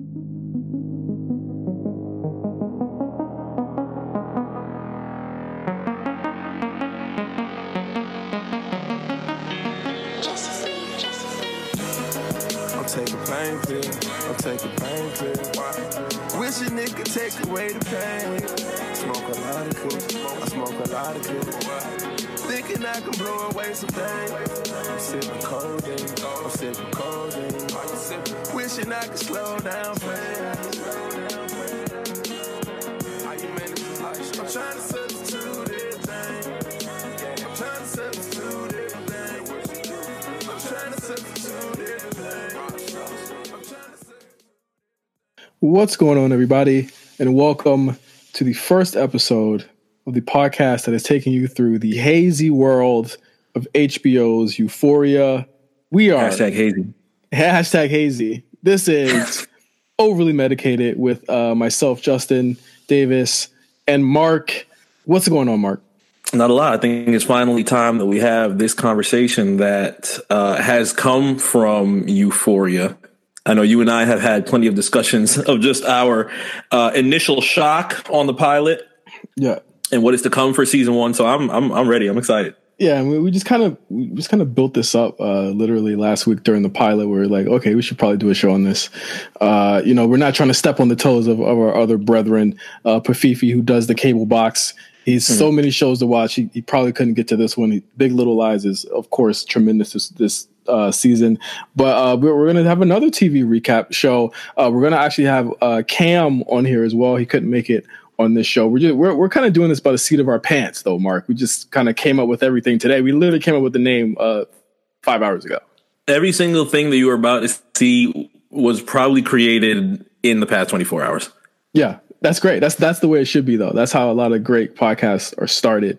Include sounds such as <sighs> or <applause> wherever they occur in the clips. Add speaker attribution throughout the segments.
Speaker 1: I'm taking pain pill. I'm taking pain pill. Wish a nigga take away the pain. Smoke a lot of good. I smoke a lot of good. Thinking I can blow away some pain. I'm sipping codeine. I'm sipping codeine. Wishing I could slow down pain. I'm trying to substitute everything. I'm trying to substitute everything. I'm trying to substitute everything. I'm trying to substitute
Speaker 2: What's going on, everybody, and welcome to the first episode of the podcast that is taking you through the hazy world of HBO's Euphoria. We are
Speaker 3: Hashtag hazy. <laughs>
Speaker 2: hashtag hazy. This is <laughs> overly medicated with uh, myself, Justin Davis, and Mark. What's going on, Mark?
Speaker 3: Not a lot. I think it's finally time that we have this conversation that uh, has come from Euphoria. I know you and I have had plenty of discussions of just our uh, initial shock on the pilot
Speaker 2: Yeah,
Speaker 3: and what is to come for season one. So I'm I'm I'm ready. I'm excited.
Speaker 2: Yeah. We, we just kind of we just kind of built this up uh, literally last week during the pilot. We are like, okay, we should probably do a show on this. Uh, you know, we're not trying to step on the toes of, of our other brethren, uh, Pafifi, who does the cable box. He's so many shows to watch. He, he probably couldn't get to this one. He, Big Little Lies is, of course, tremendous this, this uh, season. But uh, we're, we're going to have another TV recap show. Uh, we're going to actually have uh, Cam on here as well. He couldn't make it on this show. We're just, we're, we're kind of doing this by the seat of our pants, though, Mark. We just kind of came up with everything today. We literally came up with the name uh, five hours ago.
Speaker 3: Every single thing that you were about to see was probably created in the past 24 hours.
Speaker 2: Yeah, that's great. That's that's the way it should be, though. That's how a lot of great podcasts are started,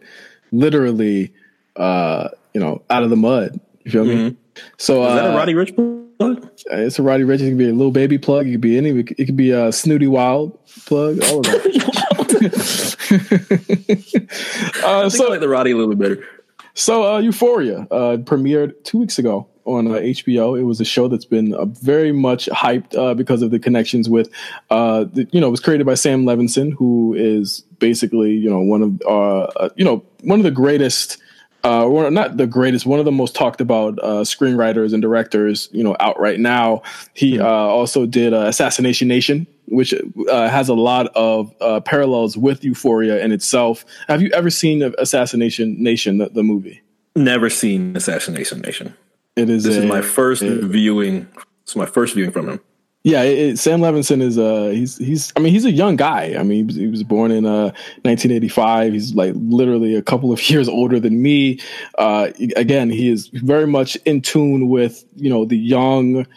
Speaker 2: literally, uh, you know, out of the mud. You feel me? So
Speaker 3: Is that
Speaker 2: uh,
Speaker 3: a Roddy Ricch plug?
Speaker 2: it's a Roddy Ricch. It could be a Lil Baby plug. It could be any. It could be a Snootie Wild plug. All of that. <laughs> <laughs> uh, so
Speaker 3: I like the Roddy a little bit better.
Speaker 2: So, uh, Euphoria uh, premiered two weeks ago on uh, HBO. It was a show that's been uh, very much hyped uh, because of the connections with, uh, the, you know, it was created by Sam Levinson, who is basically, you know, one of, uh, uh, you know, one of the greatest. Uh, or not the greatest, one of the most talked about uh, screenwriters and directors, you know, out right now. He uh, also did uh, Assassination Nation, which uh, has a lot of uh, parallels with Euphoria in itself. Have you ever seen Assassination Nation, the, the movie?
Speaker 3: Never seen Assassination Nation.
Speaker 2: It is.
Speaker 3: This
Speaker 2: a-
Speaker 3: is my first viewing. It's my first viewing from him.
Speaker 2: Yeah, it, it- Sam Levinson is. Uh, he's he's. I mean, he's a young guy. I mean, he was, he was born in uh 1985. He's like literally a couple of <laughs> years older than me. Uh, again, he is very much in tune with you know the young,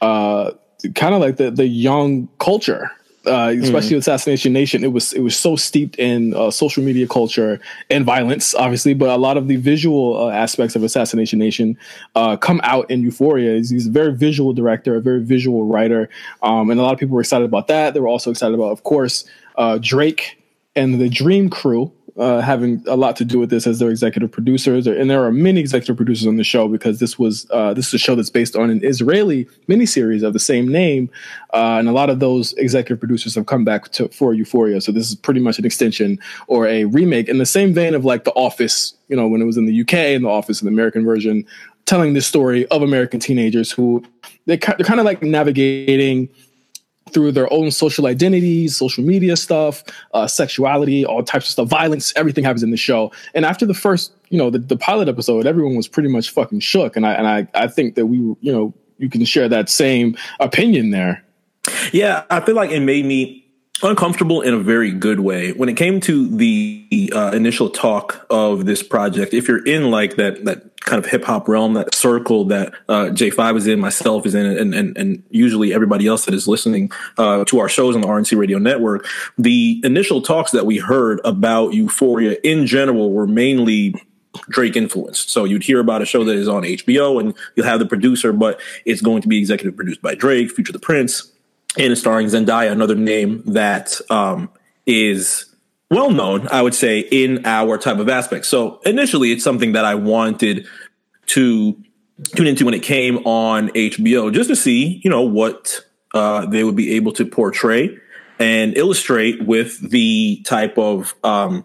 Speaker 2: uh, kind of like the the young culture. Uh, especially with Assassination Nation, it was it was so steeped in uh, social media culture and violence, obviously. But a lot of the visual uh, aspects of Assassination Nation uh, come out in Euphoria. He's, he's a very visual director, a very visual writer, um, and a lot of people were excited about that. They were also excited about, of course, uh, Drake and the Dream Crew uh, having a lot to do with this as their executive producers, and there are many executive producers on the show because this was uh, this is a show that's based on an Israeli miniseries of the same name, uh, and a lot of those executive producers have come back to, for Euphoria. So this is pretty much an extension or a remake in the same vein of like The Office, you know, when it was in the UK and The Office in the American version, telling this story of American teenagers who they, they're kind of like navigating through their own social identities, social media stuff, uh, sexuality, all types of stuff, violence, everything happens in the show. And after the first, you know, the, the pilot episode, everyone was pretty much fucking shook. And I and I, I think that we, you know, you can share that same opinion there.
Speaker 3: Yeah, I feel like it made me uncomfortable in a very good way when it came to the uh, initial talk of this project. If you're in like that that kind of hip hop realm, that circle that uh, J5 is in, myself is in, and and and usually everybody else that is listening uh, to our shows on the RNC Radio Network, the initial talks that we heard about Euphoria in general were mainly Drake influenced. So you'd hear about a show that is on HBO and you'll have the producer, but it's going to be executive produced by Drake, Future the Prince, and it's starring Zendaya, another name that um, is well known, I would say, in our type of aspect. So initially, it's something that I wanted to tune into when it came on HBO, just to see, you know, what uh, they would be able to portray and illustrate with the type of um,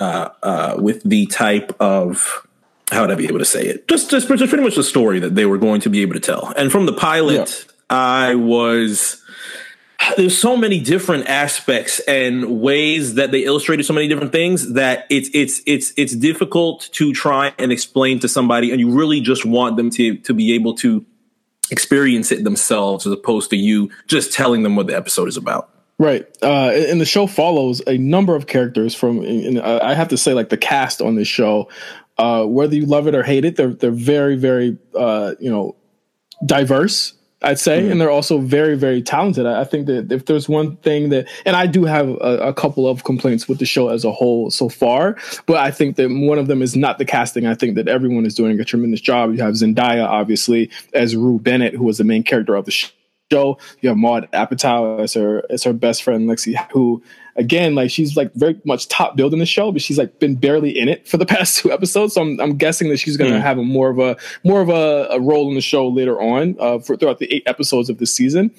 Speaker 3: uh, uh, with the type of how would I be able to say it? Just, just, just pretty much the story that they were going to be able to tell. And from the pilot, yeah. I was there's so many different aspects and ways that they illustrated so many different things that it's it's it's it's difficult to try and explain to somebody and you really just want them to to be able to experience it themselves as opposed to you just telling them what the episode is about.
Speaker 2: Right, uh, and the show follows a number of characters from. Uh, I have to say, like the cast on this show, uh, whether you love it or hate it, they're they're very, very, uh, you know, diverse I'd say, mm-hmm. and they're also very, very talented. I, I, think that if there's one thing that, and I do have a, a, couple of complaints with the show as a whole so far, but I think that one of them is not the casting. I think that everyone is doing a tremendous job. You have Zendaya, obviously, as Rue Bennett, who was the main character of the show. You have Maude Apatow as her as her best friend Lexi, who again, like she's like very much top build in the show, but she's like been barely in it for the <laughs> past two episodes. So I'm, I'm guessing that she's going to mm. have a more of a more of a, a, role in the show later on uh, for throughout the eight episodes of the season.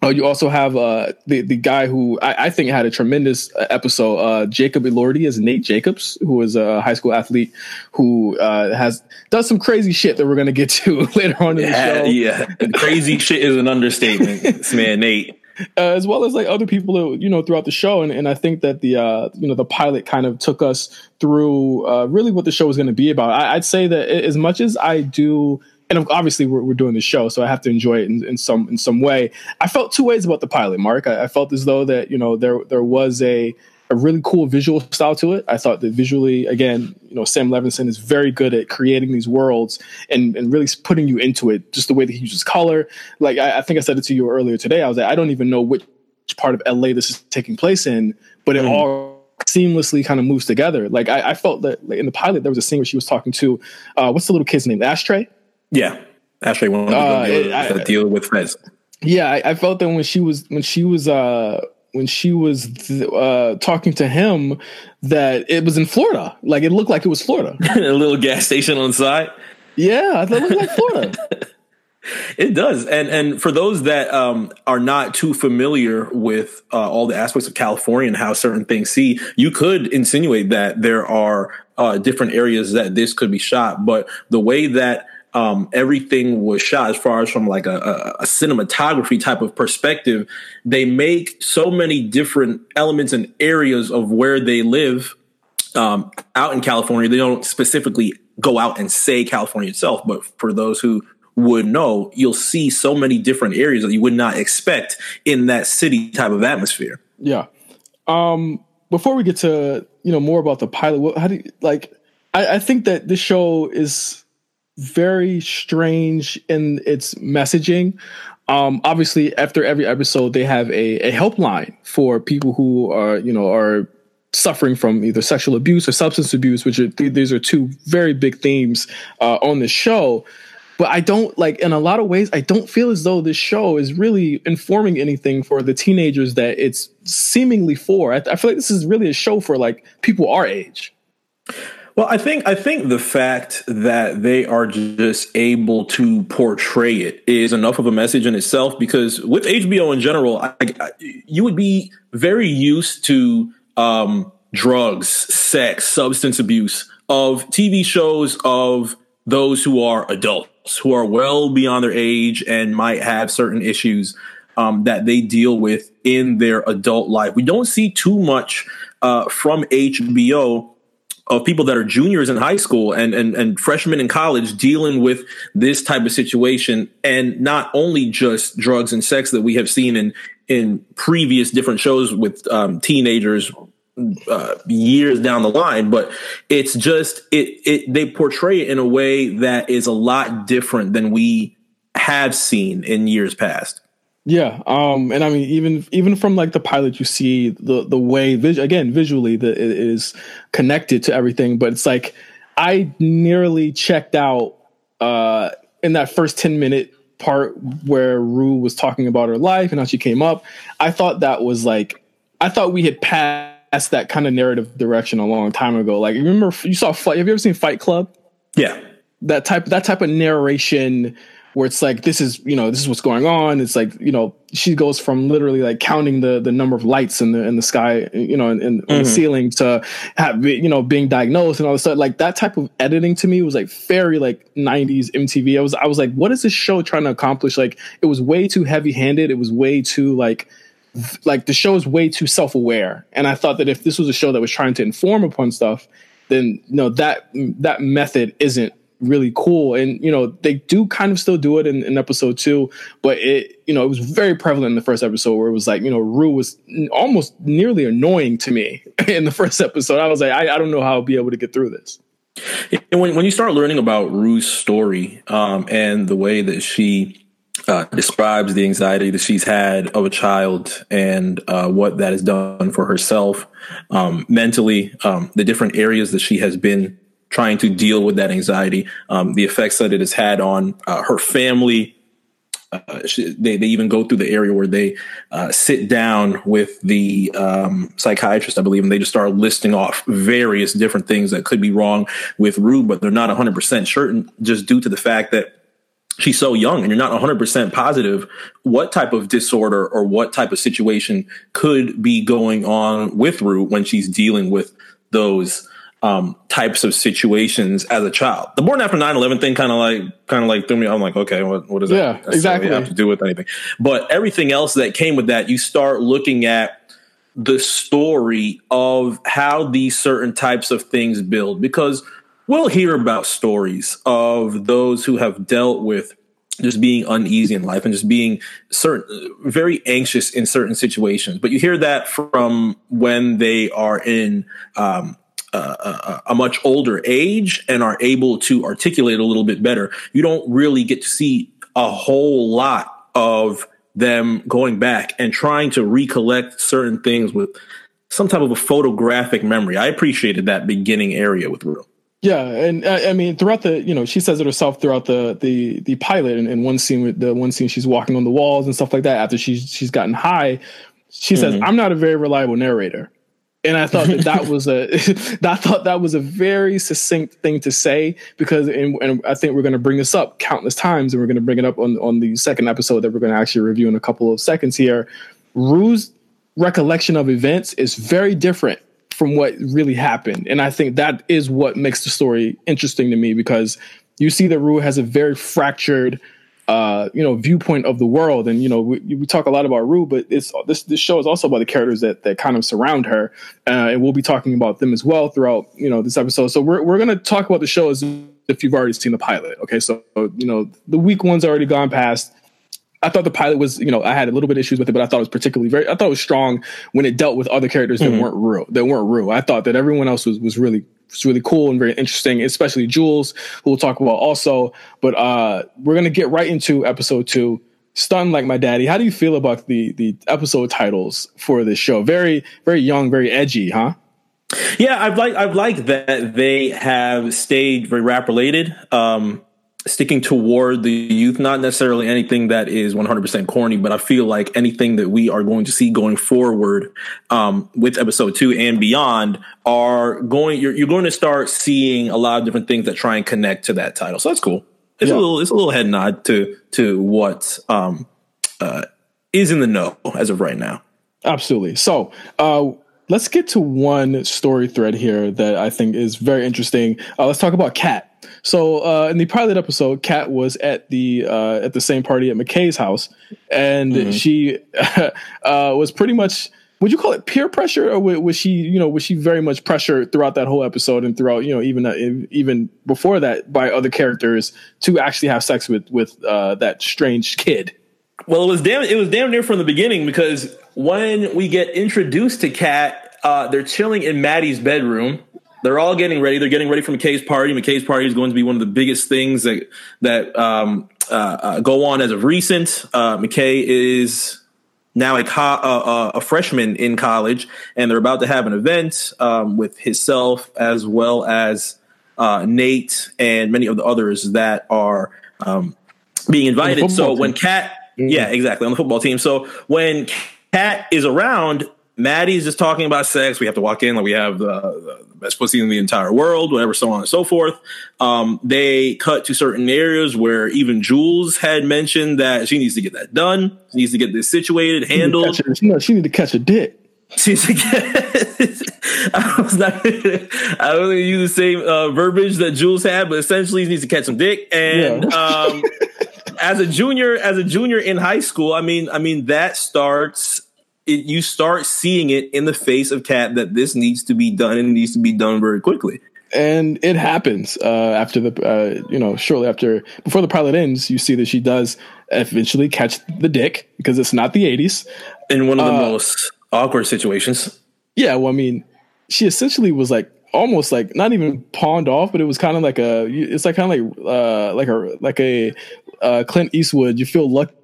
Speaker 2: Uh, you also have uh, the the guy who I, I, think had a tremendous episode, uh, Jacob Elordi as Nate Jacobs, who is a high school athlete who uh, has does some crazy shit that we're going to get to <laughs> later on in
Speaker 3: yeah,
Speaker 2: the show.
Speaker 3: Yeah, crazy shit is an understatement. this man Nate
Speaker 2: uh, as well as like other people, you know, throughout the show. And, and I think that the, uh, you know, the pilot kind of took us through uh, really what the show was going to be about. I, would say that as much as I do, and obviously we're, we're doing the show, so I have to enjoy it in, in, some in some way. I felt two ways about the pilot, Mark. I, I felt as though that you know there there was a a really cool visual style to it. I thought that visually, again, you know, Sam Levinson is very good at creating these worlds and, and really putting you into it. Just the way that he uses color. Like I, I think I said it to you earlier today. I was like, I don't even know which part of LA this is taking place in, but it mm. all seamlessly kind of moves together. Like I, I felt that like, in the pilot there was a scene where she was talking to uh, what's the little kid's name? Ashtray.
Speaker 3: Yeah, Ashtray. One uh, deal, I, deal with Fez.
Speaker 2: Yeah, I, I, felt that when she was when she was uh when she was uh, talking to him that it was in Florida. Like it looked like it was Florida. <laughs>
Speaker 3: a little gas station on the side.
Speaker 2: Yeah, I thought it looked like Florida. <laughs>
Speaker 3: it does, and and for those that um, are not too familiar with uh, all the aspects of California and how certain things see, you could insinuate that there are uh, different areas that this could be shot, but the way that um, everything was shot as far as from like a, a, a, cinematography type of perspective. They make so many different elements and areas of where they live um, out in California. They don't specifically go out and say California itself, but for those who would know, you'll see so many different areas that you would not expect in that city type of atmosphere.
Speaker 2: Yeah. Um, before we get to you know more about the pilot, how do you like? I, I think that this show is very strange in its messaging. Um, obviously, after every episode, they have a, a helpline for people who are, you know, are suffering from either sexual abuse or substance abuse, which are these are two very big themes uh, on the show. But I don't like, in a lot of ways, I don't feel as though this show is really informing anything for the teenagers that it's seemingly for. I, I feel like this is really a show for like people our age.
Speaker 3: Well, I think I think the fact that they are just able to portray it is enough of a message in itself. Because with HBO in general, I, I, you would be very used to um, drugs, sex, substance abuse of TV shows of those who are adults, who are well beyond their age and might have certain issues um, that they deal with in their adult life. We don't see too much uh, from HBO of people that are juniors in high school and, and, and freshmen in college dealing with this type of situation and not only just drugs and sex that we have seen in in previous different shows with um, teenagers uh, years down the line, but it's just it it they portray it in a way that is a lot different than we have seen in years past.
Speaker 2: Yeah, um, and I mean, even even from like the pilot, you see the the way vis- again visually that it is connected to everything. But it's like I nearly checked out uh, in that first ten minute part where Rue was talking about her life and how she came up. I thought that was like I thought we had passed that kind of narrative direction a long time ago. Like, remember you saw Fight? Have you ever seen Fight Club?
Speaker 3: Yeah,
Speaker 2: that type that type of narration where it's like this is you know this is what's going on. It's like you know she goes from literally like counting the the number of lights in the in the sky, you know, in, in mm-hmm. the ceiling to have you know being diagnosed and all this stuff. Like that type of editing to me was like very like '90s MTV. I was I was like, what is this show trying to accomplish? Like it was way too heavy handed. It was way too like like the show is way too self aware. And I thought that if this was a show that was trying to inform upon stuff, then no that that method isn't really cool. And you know they do kind of still do it in, in, episode two, but it you know it was very prevalent in the first episode where it was like you know Rue was almost nearly annoying to me <laughs> in the first episode. I was like I, I don't know how I'll be able to get through this.
Speaker 3: And when when you start learning about Rue's story um, and the way that she uh, describes the anxiety that she's had of a child and uh, what that has done for herself um, mentally, um, the different areas that she has been trying to deal with that anxiety, um, the effects that it has had on uh, her family. Uh, she, they, they even go through the area where they uh, sit down with the um, psychiatrist, I believe, and they just start listing off various different things that could be wrong with Rue, but they're not 100% certain just due to the fact that she's so young and you're not 100% positive what type of disorder or what type of situation could be going on with Rue when she's dealing with those um, types of situations as a child. The born after 9-11 thing kind of like kind of like threw me. I'm like, okay, what, what does
Speaker 2: yeah, that exactly
Speaker 3: have to do with anything? But everything else that came with that, you start looking at the story of how these certain types of things build because – we'll hear about stories of those who have dealt with just being uneasy in life and just being certain very anxious in certain situations but you hear that from when they are in um, a, a, much older age and are able to articulate a little bit better you don't really get to see a whole lot of them going back and trying to recollect certain things with some type of a photographic memory i appreciated that beginning area with Rue.
Speaker 2: Yeah, and I, uh, I, mean, throughout the, you know, she says it herself throughout the the the pilot, and, and one scene with the one scene she's walking on the walls and stuff like that. After she's she's gotten high, she mm-hmm. says, "I'm not a very reliable narrator," and I thought that that was a, <laughs> I thought that was a very succinct thing to say because, and, and I think we're going to bring this up countless times, and we're going to bring it up on on the second episode that we're going to actually review in a couple of seconds here. Rue's recollection of events is very different from what really happened. And I think that is what makes the story interesting to me because you see that Rue has a very fractured uh, you know, viewpoint of the world. And you know, we, we talk a lot about Rue, but it's this this show is also about the characters that that kind of surround her, uh, and we'll be talking about them as well throughout you know this episode. So we're we're gonna talk about the show as if you've already seen the pilot. Okay, so you know the week one's already gone past. I thought the pilot was, you know, I had a little bit issues with it, but I thought it was particularly very, I thought it was strong when it dealt with other characters mm-hmm. that weren't real, that weren't real. I thought that everyone else was, was really, was really cool and very interesting, especially Jules, who we'll talk about also. But, uh, we're to get right into episode two, Stuntin' Like My Daddy. How do you feel about the, the episode titles for this show? Very, very young, very edgy, huh?
Speaker 3: Yeah, I've like I've liked that they have stayed very rap related. Um, sticking toward the youth, not necessarily anything that is 100% corny, but I feel like anything that we are going to see going forward um, with episode two and beyond are going, you're, you're going to start seeing a lot of different things that try and connect to that title. So that's cool. It's yeah. a little, it's a little head nod to, to what um, uh, is in the know as of right now.
Speaker 2: Absolutely. So, uh, let's get to one story thread here that I think is very interesting. Uh, let's talk about Kat. So uh, in the pilot episode, Kat was at the uh, at the same party at McKay's house, and mm-hmm. she <laughs> uh, was pretty much. Would you call it peer pressure, or was she, you know, was she very much pressured throughout that whole episode and throughout, you know, even uh, even before that by other characters to actually have sex with with uh, that strange kid?
Speaker 3: Well, it was damn it was damn near from the beginning because when we get introduced to Kat, uh, they're chilling in Maddie's bedroom they're all getting ready. They're getting ready for McKay's party. McKay's party is going to be one of the biggest things that that um, uh, uh, go on as of recent. Uh, McKay is now a, co- uh, uh, a, freshman in college, and they're about to have an event um, with himself as well as uh, Nate and many of the others that are um, being invited. So team. when Kat, mm-hmm. yeah, exactly on the football team. So when Kat is around, Maddie's just talking about sex. We have to walk in like we have the, the best pussy in the entire world, whatever, so on and so forth. Um, they cut to certain areas where even Jules had mentioned that she needs to get that done. She needs to get this situated, handled.
Speaker 2: She, she, she need to catch a dick. <laughs>
Speaker 3: She's <laughs> I was not. <laughs> I was going to use the same uh, verbiage that Jules had, but essentially, he needs to catch some dick. And yeah. um, as a junior, as a junior in high school, I mean, I mean that starts it, you start seeing it in the face of Kat that this needs to be done and it needs to be done very quickly.
Speaker 2: And it happens uh, after the, uh, you know, shortly after, before the pilot ends, you see that she does eventually catch the dick because it's not the 80s.
Speaker 3: In one of the uh, most awkward situations.
Speaker 2: Yeah. Well, I mean, she essentially was like almost like not even pawned off, but it was kind of like a, it's like kind of like, uh, like a, like a, uh, Clint Eastwood. You feel lucky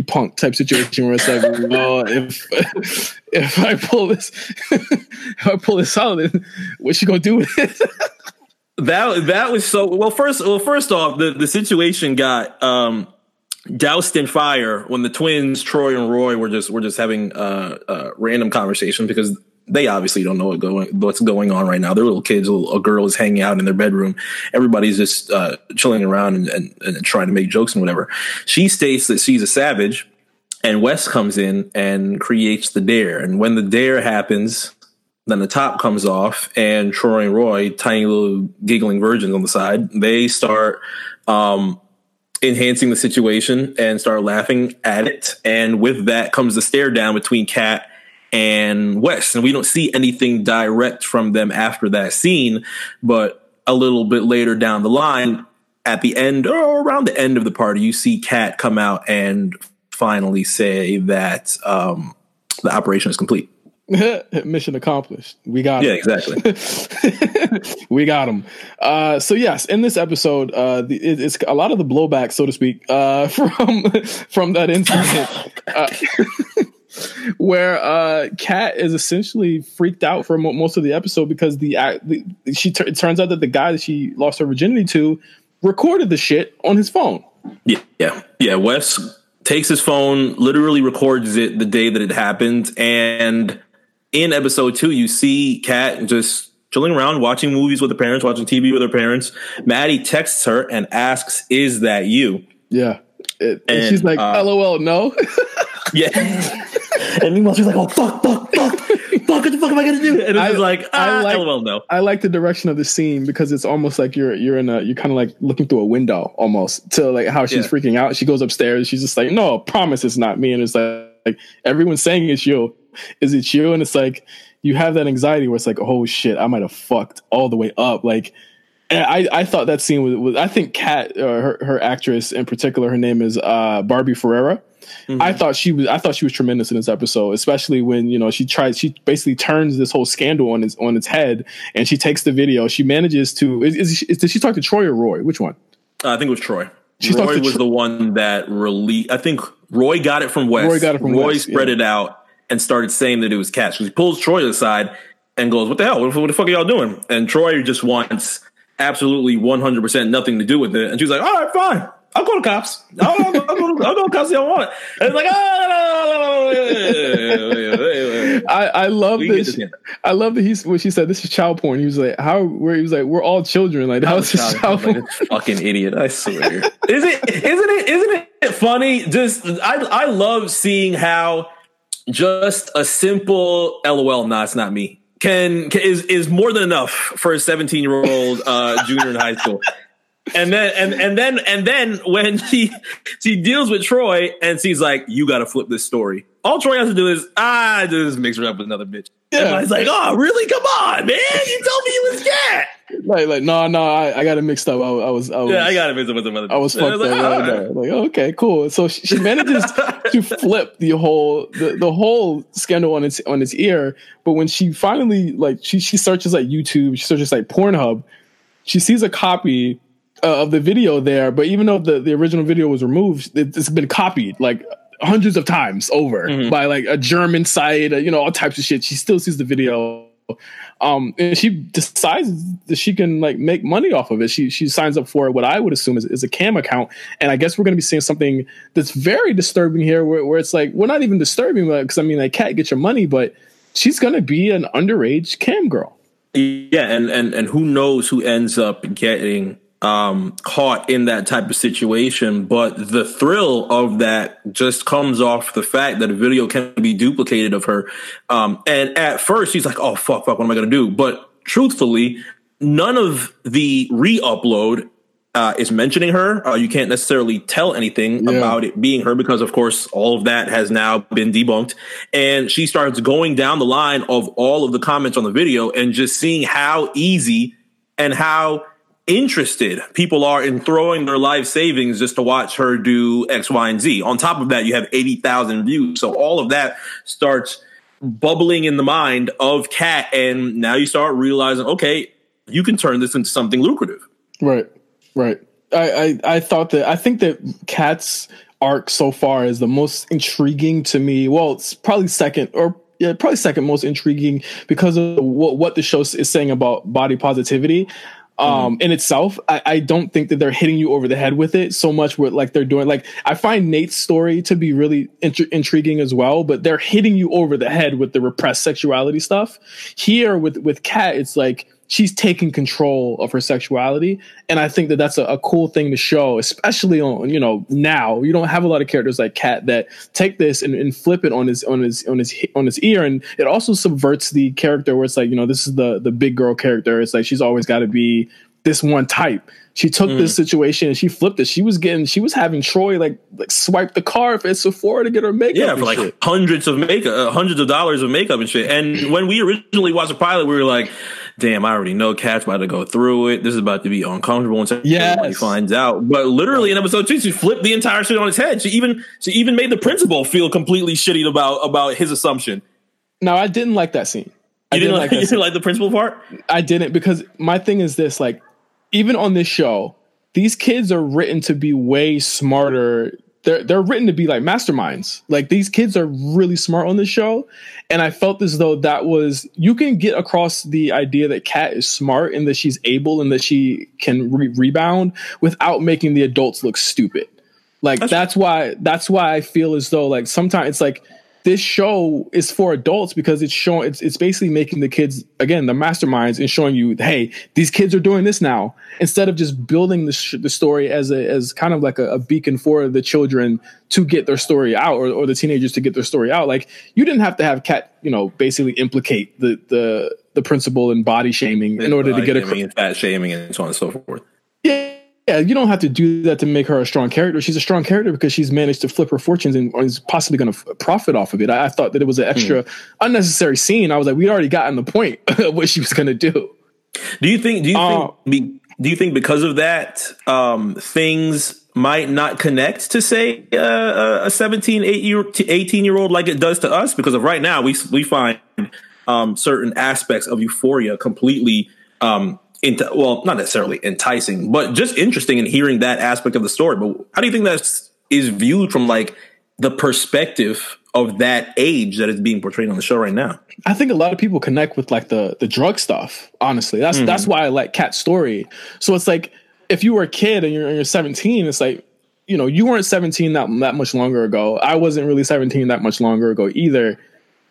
Speaker 2: punk type situation where it's like, <laughs> well, if if I pull this, <laughs> if I pull this out, then what's she gonna do with it? <laughs>
Speaker 3: that that was so well. First, well, first off, the the situation got um doused in fire when the twins Troy and Roy were just were just having uh, uh random conversation because they obviously don't know what going what's going on right now. They're little kids. A, little, a girl is hanging out in their bedroom. Everybody's just uh, chilling around and, and, and trying to make jokes and whatever. She states that she's a savage, and Wes comes in and creates the dare. And when the dare happens, then the top comes off, and Troy and Roy, tiny little giggling virgins on the side, they start um, enhancing the situation and start laughing at it. And with that comes the stare down between Kat and Wes. And we don't see anything direct from them after that scene, but a little bit later down the line, at the end or around the end of the party, you see Kat come out and finally say that um, the operation is complete. <laughs>
Speaker 2: Mission accomplished. We got
Speaker 3: yeah, exactly. <laughs>
Speaker 2: we got him. Uh, so yes, in this episode, uh, the, it, it's a lot of the blowback, so to speak, uh, <laughs> from from that incident. Where uh Kat is essentially freaked out for mo- most of the episode because the, the she t- it turns out that the guy that she lost her virginity to recorded the shit on his phone.
Speaker 3: Yeah, yeah, yeah. Wes takes his phone, literally records it the day that it happened, and in episode two, you see Kat just chilling around, watching movies with her parents, watching TV with her parents. Maddie texts her and asks, "Is that you?"
Speaker 2: Yeah, and, and, she's like, uh, "LOL, no." <laughs>
Speaker 3: yeah. and meanwhile, she's like, "Oh fuck, fuck, fuck, fuck! What the fuck am I gonna do?" And it's like, ah, I like, lol, no.
Speaker 2: I like the direction of the scene because it's almost like you're you're in a you're kind of like looking through a window almost to like how she's yeah. freaking out. She goes upstairs. She's just like, "No, promise it's not me." And it's like, like everyone's saying it's you. Is it you? And it's like you have that anxiety where it's like, "Oh shit, I might have fucked all the way up." Like. I, I thought that scene was, was I think Kat, uh, her, her actress in particular, her name is uh, Barbie Ferreira. Mm-hmm. I thought she was I thought she was tremendous in this episode, especially when you know she tries she basically turns this whole scandal on its on its head, and she takes the video. She manages to is, is, is did she talk to Troy or Roy? Which one?
Speaker 3: Uh, I think it was Troy. She Roy was the one that released. I think Roy got it from Wes. Roy got it from West. Roy West, spread yeah. it out and started saying that it was Kat. So he pulls Troy aside and goes, "What the hell? What, what the fuck are y'all doing?" And Troy just wants absolutely one hundred percent nothing to do with it. And she's like, "All right, fine." I'll go to cops. I'll, I'll, go, to, I'll go to cops. They want it. And it's like,
Speaker 2: oh, I, I love this. I love that he's when she said this is child porn. He was like, how? Where he was like, we're all children. Like, how's this child porn?
Speaker 3: Like, fucking idiot. I swear. is it? Isn't it? Isn't it funny? Just I I love seeing how just a simple LOL. Nah, it's not me. Can, can is is more than enough for a 17 year old uh, junior in high school and then and and then and then when she she deals with Troy and she's like, "You got to flip this story." All Troy has to do is ah, just mix her up with another bitch. Yeah, and like, "Oh, really? Come on, man! You told me you was Kat."
Speaker 2: Like, like, no, no, I, I got it mixed up. I, I, was, I was,
Speaker 3: yeah, I got it mixed up with the another.
Speaker 2: I was fucked <laughs>
Speaker 3: was
Speaker 2: like, up. Right. Like, okay, cool. So she, she manages to <laughs> flip the whole the, the whole scandal on its on its ear. But when she finally like she she searches like YouTube, she searches like Pornhub, she sees a copy uh, of the video there, but even though the, the original video was removed, it, has been copied like hundreds of times over mm-hmm. by like a German site, uh, you know, all types of shit. She still sees the video. Um, and she decides that she can like make money off of it. She she signs up for what I would assume is, is a cam account, and I guess we're going to be seeing something that's very disturbing here, where, where it's like, we're not even disturbing, because I mean, like, Kat, get your money, but she's going to be an underage cam girl.
Speaker 3: Yeah, and and and who knows who ends up getting um, caught in that type of situation. But the thrill of that just comes off the fact that a video can be duplicated of her. Um, and at first, she's like, "Oh fuck, fuck, what am I going to do?" But truthfully, none of the re-upload uh, is mentioning her. Uh, you can't necessarily tell anything yeah. about it being her because, of course, all of that has now been debunked. And she starts going down the line of all of the comments on the video and just seeing how easy and how interested people are in throwing their life savings just to watch her do X, Y, and Z. On top of that, you have 80,000 views. So all of that starts bubbling in the mind of Kat. And now you start realizing, okay, you can turn this into something lucrative.
Speaker 2: Right. Right. I, I, I thought that I think that Kat's arc so far is the most intriguing to me. Well, it's probably second or yeah, probably second most intriguing because of what, what the show is saying about body positivity. Um, mm-hmm. in itself, I, I, don't think that they're hitting you over the head with it so much. With like they're doing, like I find Nate's story to be really int- intriguing as well. But they're hitting you over the head with the repressed sexuality stuff. Here with with Kat, it's like she's taking control of her sexuality and i think that that's a, a, cool thing to show especially on you know now you don't have a lot of characters like kat that take this and, and flip it on his on his on his on his ear and it also subverts the character where it's like you know this is the the big girl character it's like she's always got to be this one type she took mm. this situation and she flipped it. She was getting, she was having Troy like like swipe the card at Sephora to get her makeup.
Speaker 3: Yeah, for like
Speaker 2: shit.
Speaker 3: hundreds of makeup, uh, hundreds of dollars of makeup and shit. And when we originally watched the pilot, we were like, damn, I already know Kat's about to go through it. This is about to be uncomfortable once yes. everybody finds out. But literally in episode two, she flipped the entire shit on his head. She even she even made the principal feel completely shitty about about his assumption.
Speaker 2: No, I didn't like that scene.
Speaker 3: You I didn't, didn't like, you didn't like the principal part?
Speaker 2: I didn't because my thing is this: like, even on this show, these kids are written to be way smarter they're they're written to be like masterminds. Like these kids are really smart on this show, and I felt as though that was you can get across the idea that Kat is smart and that she's able and that she can re- rebound without making the adults look stupid. Like that's, that's why that's why I feel as though like sometimes it's like this show is for adults because it's showing it's it's basically making the kids again the masterminds and showing you hey these kids are doing this now instead of just building the, sh- the story as a as kind of like a, a, beacon for the children to get their story out or, or the teenagers to get their story out. Like you didn't have to have Kat you know basically implicate the the the principal in body shaming in order to get a
Speaker 3: and fat shaming and so on and so forth.
Speaker 2: Yeah yeah, you don't have to do that to make her a strong character. She's a strong character because she's managed to flip her fortunes and is possibly going to f- profit off of it. I, I, thought that it was an extra mm. unnecessary scene. I was like, we'd already gotten the point <laughs> of what she was going to do.
Speaker 3: Do you think? Do you uh, think? Do you think because of that, um, things might not connect to say uh, a 17, 18 year old like it does to us? Because of right now, we we find um, certain aspects of Euphoria completely um, into well, not necessarily enticing, but just interesting in hearing that aspect of the story. But how do you think that is viewed from like the perspective of that age that is being portrayed on the show right now?
Speaker 2: I think a lot of people connect with like the the drug stuff. Honestly, that's mm-hmm. that's why I like Kat's story. So it's like if you were a kid and you're, and you're 17, it's like you know you weren't 17 that that much longer ago. I wasn't really 17 that much longer ago either.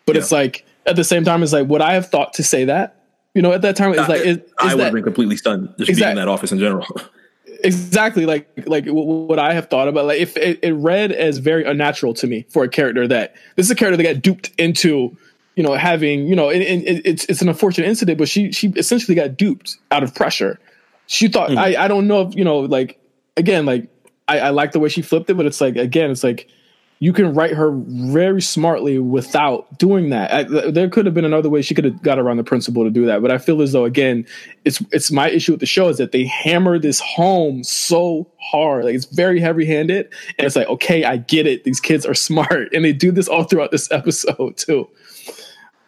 Speaker 2: But yeah. it's like at the same time, it's like would I have thought to say that? You know, at that time, it's like is, is
Speaker 3: I would have been completely stunned just exactly, being in that office in general. <laughs>
Speaker 2: exactly, like like what I have thought about. Like if it, it read as very unnatural to me for a character that this is a character that got duped into you know, having, you know, it, it, it's it's an unfortunate incident, but she she essentially got duped out of pressure. She thought mm-hmm. I I don't know if you know like again like I I like the way she flipped it, but it's like again it's like you can write her very smartly without doing that. I, there could have been another way she could have got around the principal to do that, but I feel as though again, it's it's my issue with the show is that they hammer this home so hard, like it's very heavy handed, and it's like okay, I get it. These kids are <laughs> smart, and they do this all throughout this episode too.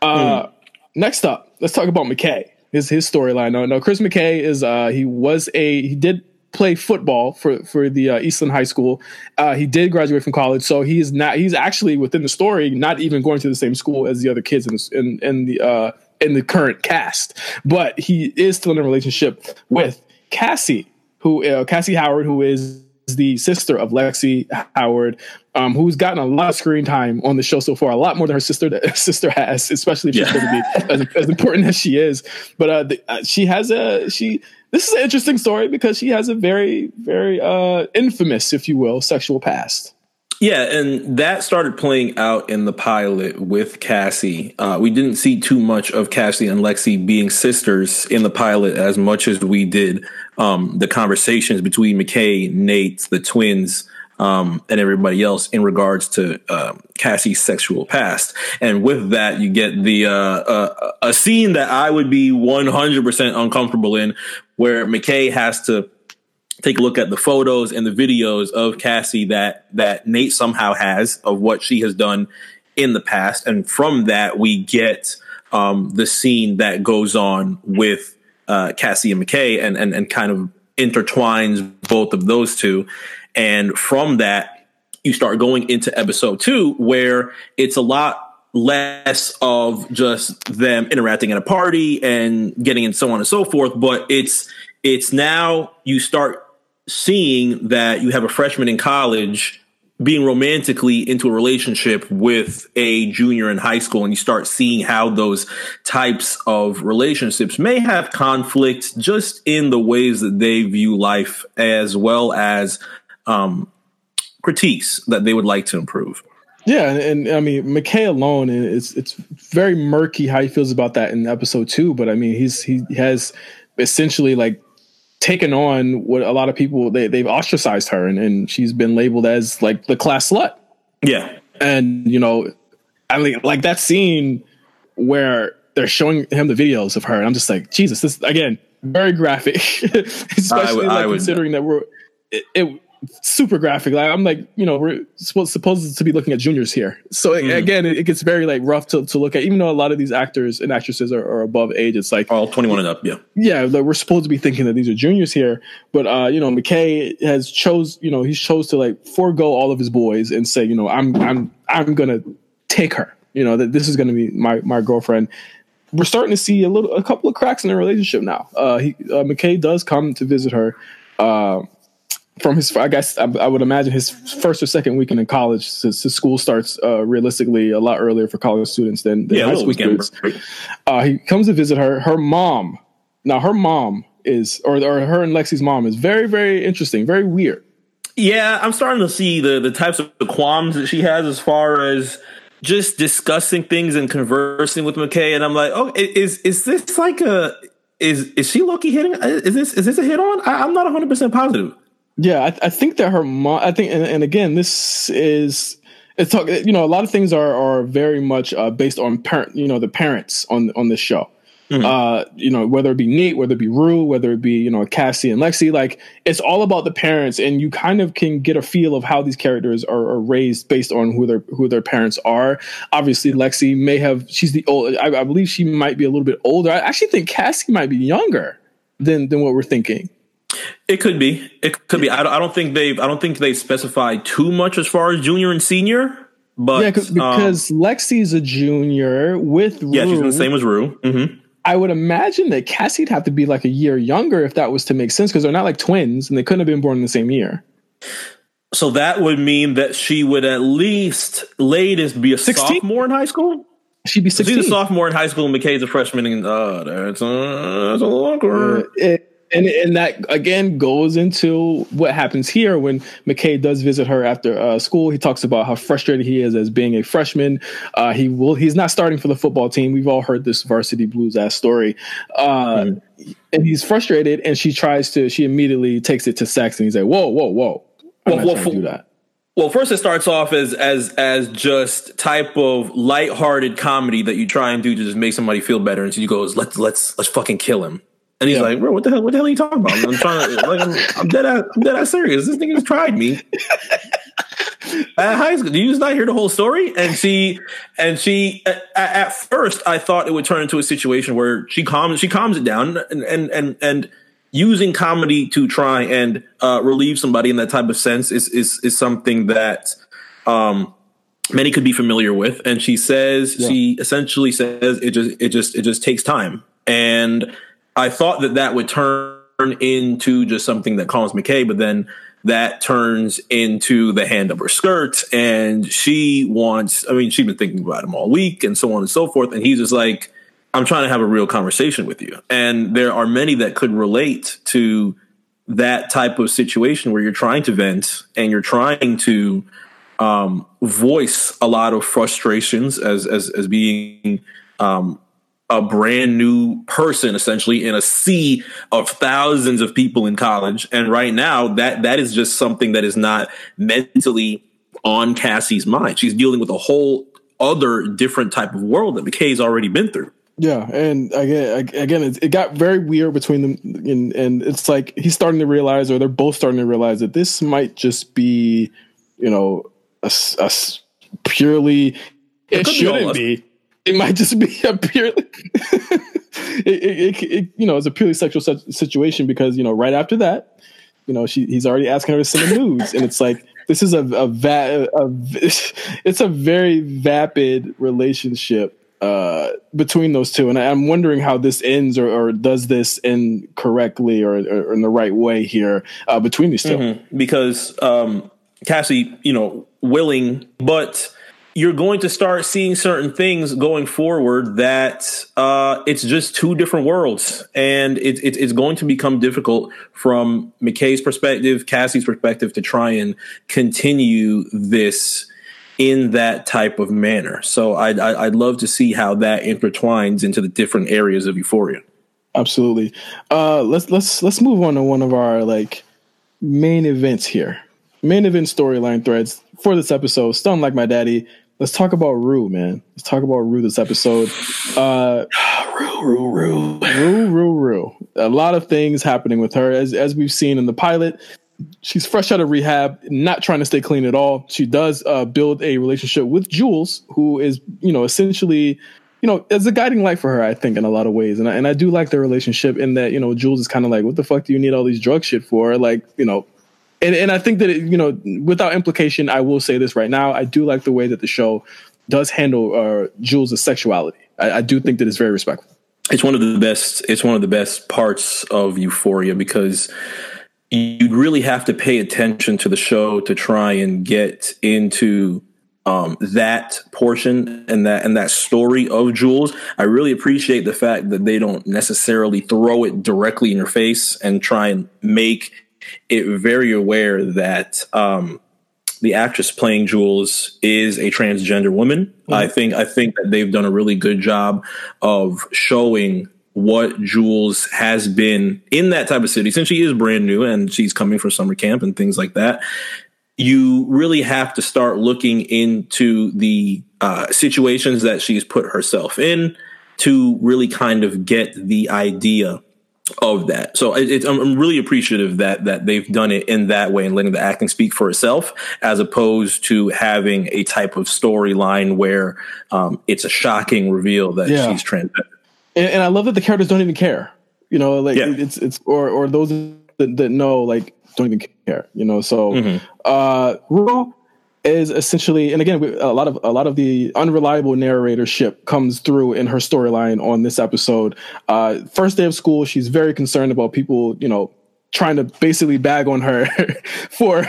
Speaker 2: Uh, mm. Next up, let's talk about McKay. His his storyline. No, no, Chris McKay is uh he was a he did play football for for the uh, Eastland High School. Uh, he did graduate from college, so he's not. He's actually within the story, not even going to the same school as the other kids in the, in, in the uh, in the current cast. But he is still in a relationship with Cassie, who uh, Cassie Howard, who is the sister of Lexi Howard, um, who's gotten a lot of screen time on the show so far, a lot more than her sister <laughs> sister has, especially if she's yeah. going to be as, as, important as she is. But uh, the, uh, she has a she. This is an interesting story because she has a very very uh, infamous, if you will, sexual past.
Speaker 3: Yeah, and that started playing out in the pilot with Cassie. Uh, we didn't see too much of Cassie and Lexi being sisters in the pilot as much as we did um, the conversations between McKay, Nate, the twins, um, and everybody else in regards to uh, Cassie's sexual past. And with that, you get the uh, uh, a scene that I would be 100% uncomfortable in, where McKay has to take a look at the photos and the videos of Cassie that that Nate somehow has of what she has done in the past, and from that we get um, the scene that goes on with uh, Cassie and McKay, and and and kind of intertwines both of those two, and from that you start going into episode two where it's a lot less of just them interacting at a party and getting and so on and so forth, but it's it's now you start seeing that you have a freshman in college being romantically into a relationship with a junior in high school and you start seeing how those types of relationships may have conflict just in the ways that they view life as well as um, critiques that they would like to improve
Speaker 2: yeah, and, and, I mean McKay alone, it's it's very murky how he feels about that in episode two. But I mean, he's he has essentially like taken on what a lot of people they they've ostracized her and, and she's been labeled as like the class slut.
Speaker 3: Yeah.
Speaker 2: And you know, I mean like that scene where they're showing him the videos of her, and I'm just like, Jesus, this again, very graphic. <laughs> Especially like considering that we're it, it super graphic. Like I'm like, you know, we're supposed supposed to be looking at juniors here. So mm. again, it, it, gets very like rough to, to look at. Even though a lot of these actors and actresses are, are above age, it's like
Speaker 3: all 21 and up. Yeah,
Speaker 2: yeah. Like we're supposed to be thinking that these are juniors here, but uh, you know, McKay has chose, you know, he's chose to like forego all of his boys and say, you know, I'm I'm I'm gonna take her. You know, that this is gonna be my my girlfriend we're starting to see a little, a couple of cracks in their relationship now. Uh, he, uh, McKay does come to visit her, uh, from his, I guess I, I, would imagine his first or second weekend in college, since his school starts uh, realistically a lot earlier for college students than, than yeah, high school students. Uh, he comes to visit her. Her mom, now her mom is, or, or her and Lexi's mom is very, very interesting, very weird.
Speaker 3: Yeah, I'm starting to see the the types of qualms that she has as far as just discussing things and conversing with McKay, and I'm like, oh, is is this like a is is she lucky hitting? Is this is this a hit on? I, I'm not 100 percent positive.
Speaker 2: Yeah, I, I think that her mom. I think, and, and again, this is it's talk. You know, a lot of things are are very much uh, based on parent. You know, the parents on on this show. Mm-hmm. Uh, you know, whether it be Nate, whether it be Rue, whether it be you know Cassie and Lexi, like it's all about the parents, and you kind of can get a feel of how these characters are, are raised based on who their who their parents are. Obviously, Lexi may have she's the old. I, I believe she might be a little bit older. I actually think Cassie might be younger than than what we're thinking.
Speaker 3: It could be. It could be. I don't, I don't think they've. I don't think they specified too much as far as junior and senior. But
Speaker 2: yeah, because um, Lexi's a junior with
Speaker 3: Rue, yeah, she's the same as Rue. Mm-hmm.
Speaker 2: I would imagine that Cassie'd have to be like a year younger if that was to make sense because they're not like twins and they couldn't have been born in the same year.
Speaker 3: So that would mean that she would at least latest be a 16? sophomore in high school.
Speaker 2: She'd be sixteen.
Speaker 3: She's a sophomore in high school, and McKay's a freshman. And uh, that's, uh, that's a little awkward. Uh, it,
Speaker 2: and and that again goes into what happens here when McKay does visit her after uh, school. He talks about how frustrated he is as being a freshman. Uh, he will he's not starting for the football team. We've all heard this varsity blues ass story, uh, mm-hmm. and he's frustrated. And she tries to she immediately takes it to sex, and he's like, "Whoa, whoa, whoa! I'm well, well, do that."
Speaker 3: Well, first it starts off as as as just type of light-hearted comedy that you try and do to just make somebody feel better, and so you goes, "Let's let's let's fucking kill him." And he's yeah. like, bro, what the hell? What the hell are you talking about? I'm trying to, like, I'm, I'm dead. Ass, I'm dead ass serious. This nigga tried me <laughs> at high school. Do you just not hear the whole story? And she, and she, at, at, first, I thought it would turn into a situation where she calms, she calms it down, and and and and using comedy to try and uh, relieve somebody in that type of sense is is is something that. Um, many could be familiar with and she says yeah. she essentially says it just it just it just takes time and I thought that that would turn into just something that calms McKay, but then that turns into the hand of her skirt. And she wants, I mean, she's been thinking about him all week and so on and so forth. And he's just like, I'm trying to have a real conversation with you. And there are many that could relate to that type of situation where you're trying to vent and you're trying to um, voice a lot of frustrations as as as being um, a brand new person essentially in a sea of thousands of people in college and right now that that is just something that is not mentally on Cassie's mind she's dealing with a whole other different type of world that McKay's already been through
Speaker 2: yeah, and again, again, it, got very weird between them, and, and it's like he's starting to realize, or they're both starting to realize that this might just be, you know, a, a purely. It, it shouldn't be. It might just be a purely. <laughs> it, it, you know, it's a purely sexual situation because you know, right after that, you know, she he's already asking her to send the nudes, and it's like this is a a, va- a, <laughs> it's a very vapid relationship uh, between those two, and I'm wondering how this ends, or, or does this end correctly, or, or, in the right way here uh, between these 2 mm-hmm.
Speaker 3: Because um, Cassie, you know, willing, but you're going to start seeing certain things going forward that uh, it's just two different worlds, and it, it, it's going to become difficult from McKay's perspective, Cassie's perspective, to try and continue this in that type of manner. So I'd, I'd love to see how that intertwines into the different areas of Euphoria.
Speaker 2: Absolutely. Uh, let's let's let's move on to one of our like main events here. Main event storyline threads for this episode. Stuntin' like my daddy. Let's talk about Rue, man. Let's talk about Rue this episode. Uh, <sighs>
Speaker 3: Rue, Rue, Rue,
Speaker 2: Rue, Rue, Rue. A lot of things happening with her, as as we've seen in the pilot she's fresh out of rehab, not trying to stay clean at all. She does uh, build a relationship with Jules, who is, you know, essentially, you know, as a guiding light for her, I think, in a lot of ways. And I, and I do like their relationship in that, you know, Jules is kind of like, what the fuck do you need all these drug shit for? Like, you know, and, and I think that, it, you know, without implication, I will say this right now. I do like the way that the show does handle uh, Jules' sexuality. I, I do think that it's very respectful.
Speaker 3: It's one of the best. It's one of the best parts of Euphoria because you'd really have to pay attention to the show to try and get into um, that portion and that and that story of Jules. I really appreciate the fact that they don't necessarily throw it directly in your face and try and make it very aware that um, the actress playing Jules is a transgender woman. Mm-hmm. I think I think that they've done a really good job of showing what Jules has been in that type of city since she is brand new and she's coming for summer camp and things like that. You really have to start looking into the uh, situations that she's put herself in to really kind of get the idea of that. So it, it, I'm really appreciative that that they've done it in that way and letting the acting speak for itself, as opposed to having a type of storyline where um, it's a shocking reveal that yeah. she's transgender
Speaker 2: and, and, I love that the characters don't even care. You know, like yeah. it's it's or or those that, that know like don't even care. You know, so mm-hmm. uh, is essentially, and again, a lot of a lot of the unreliable narratorship comes through in her storyline on this episode. Uh, first day of school, she's very concerned about people, you know, trying to basically bag on her <laughs> for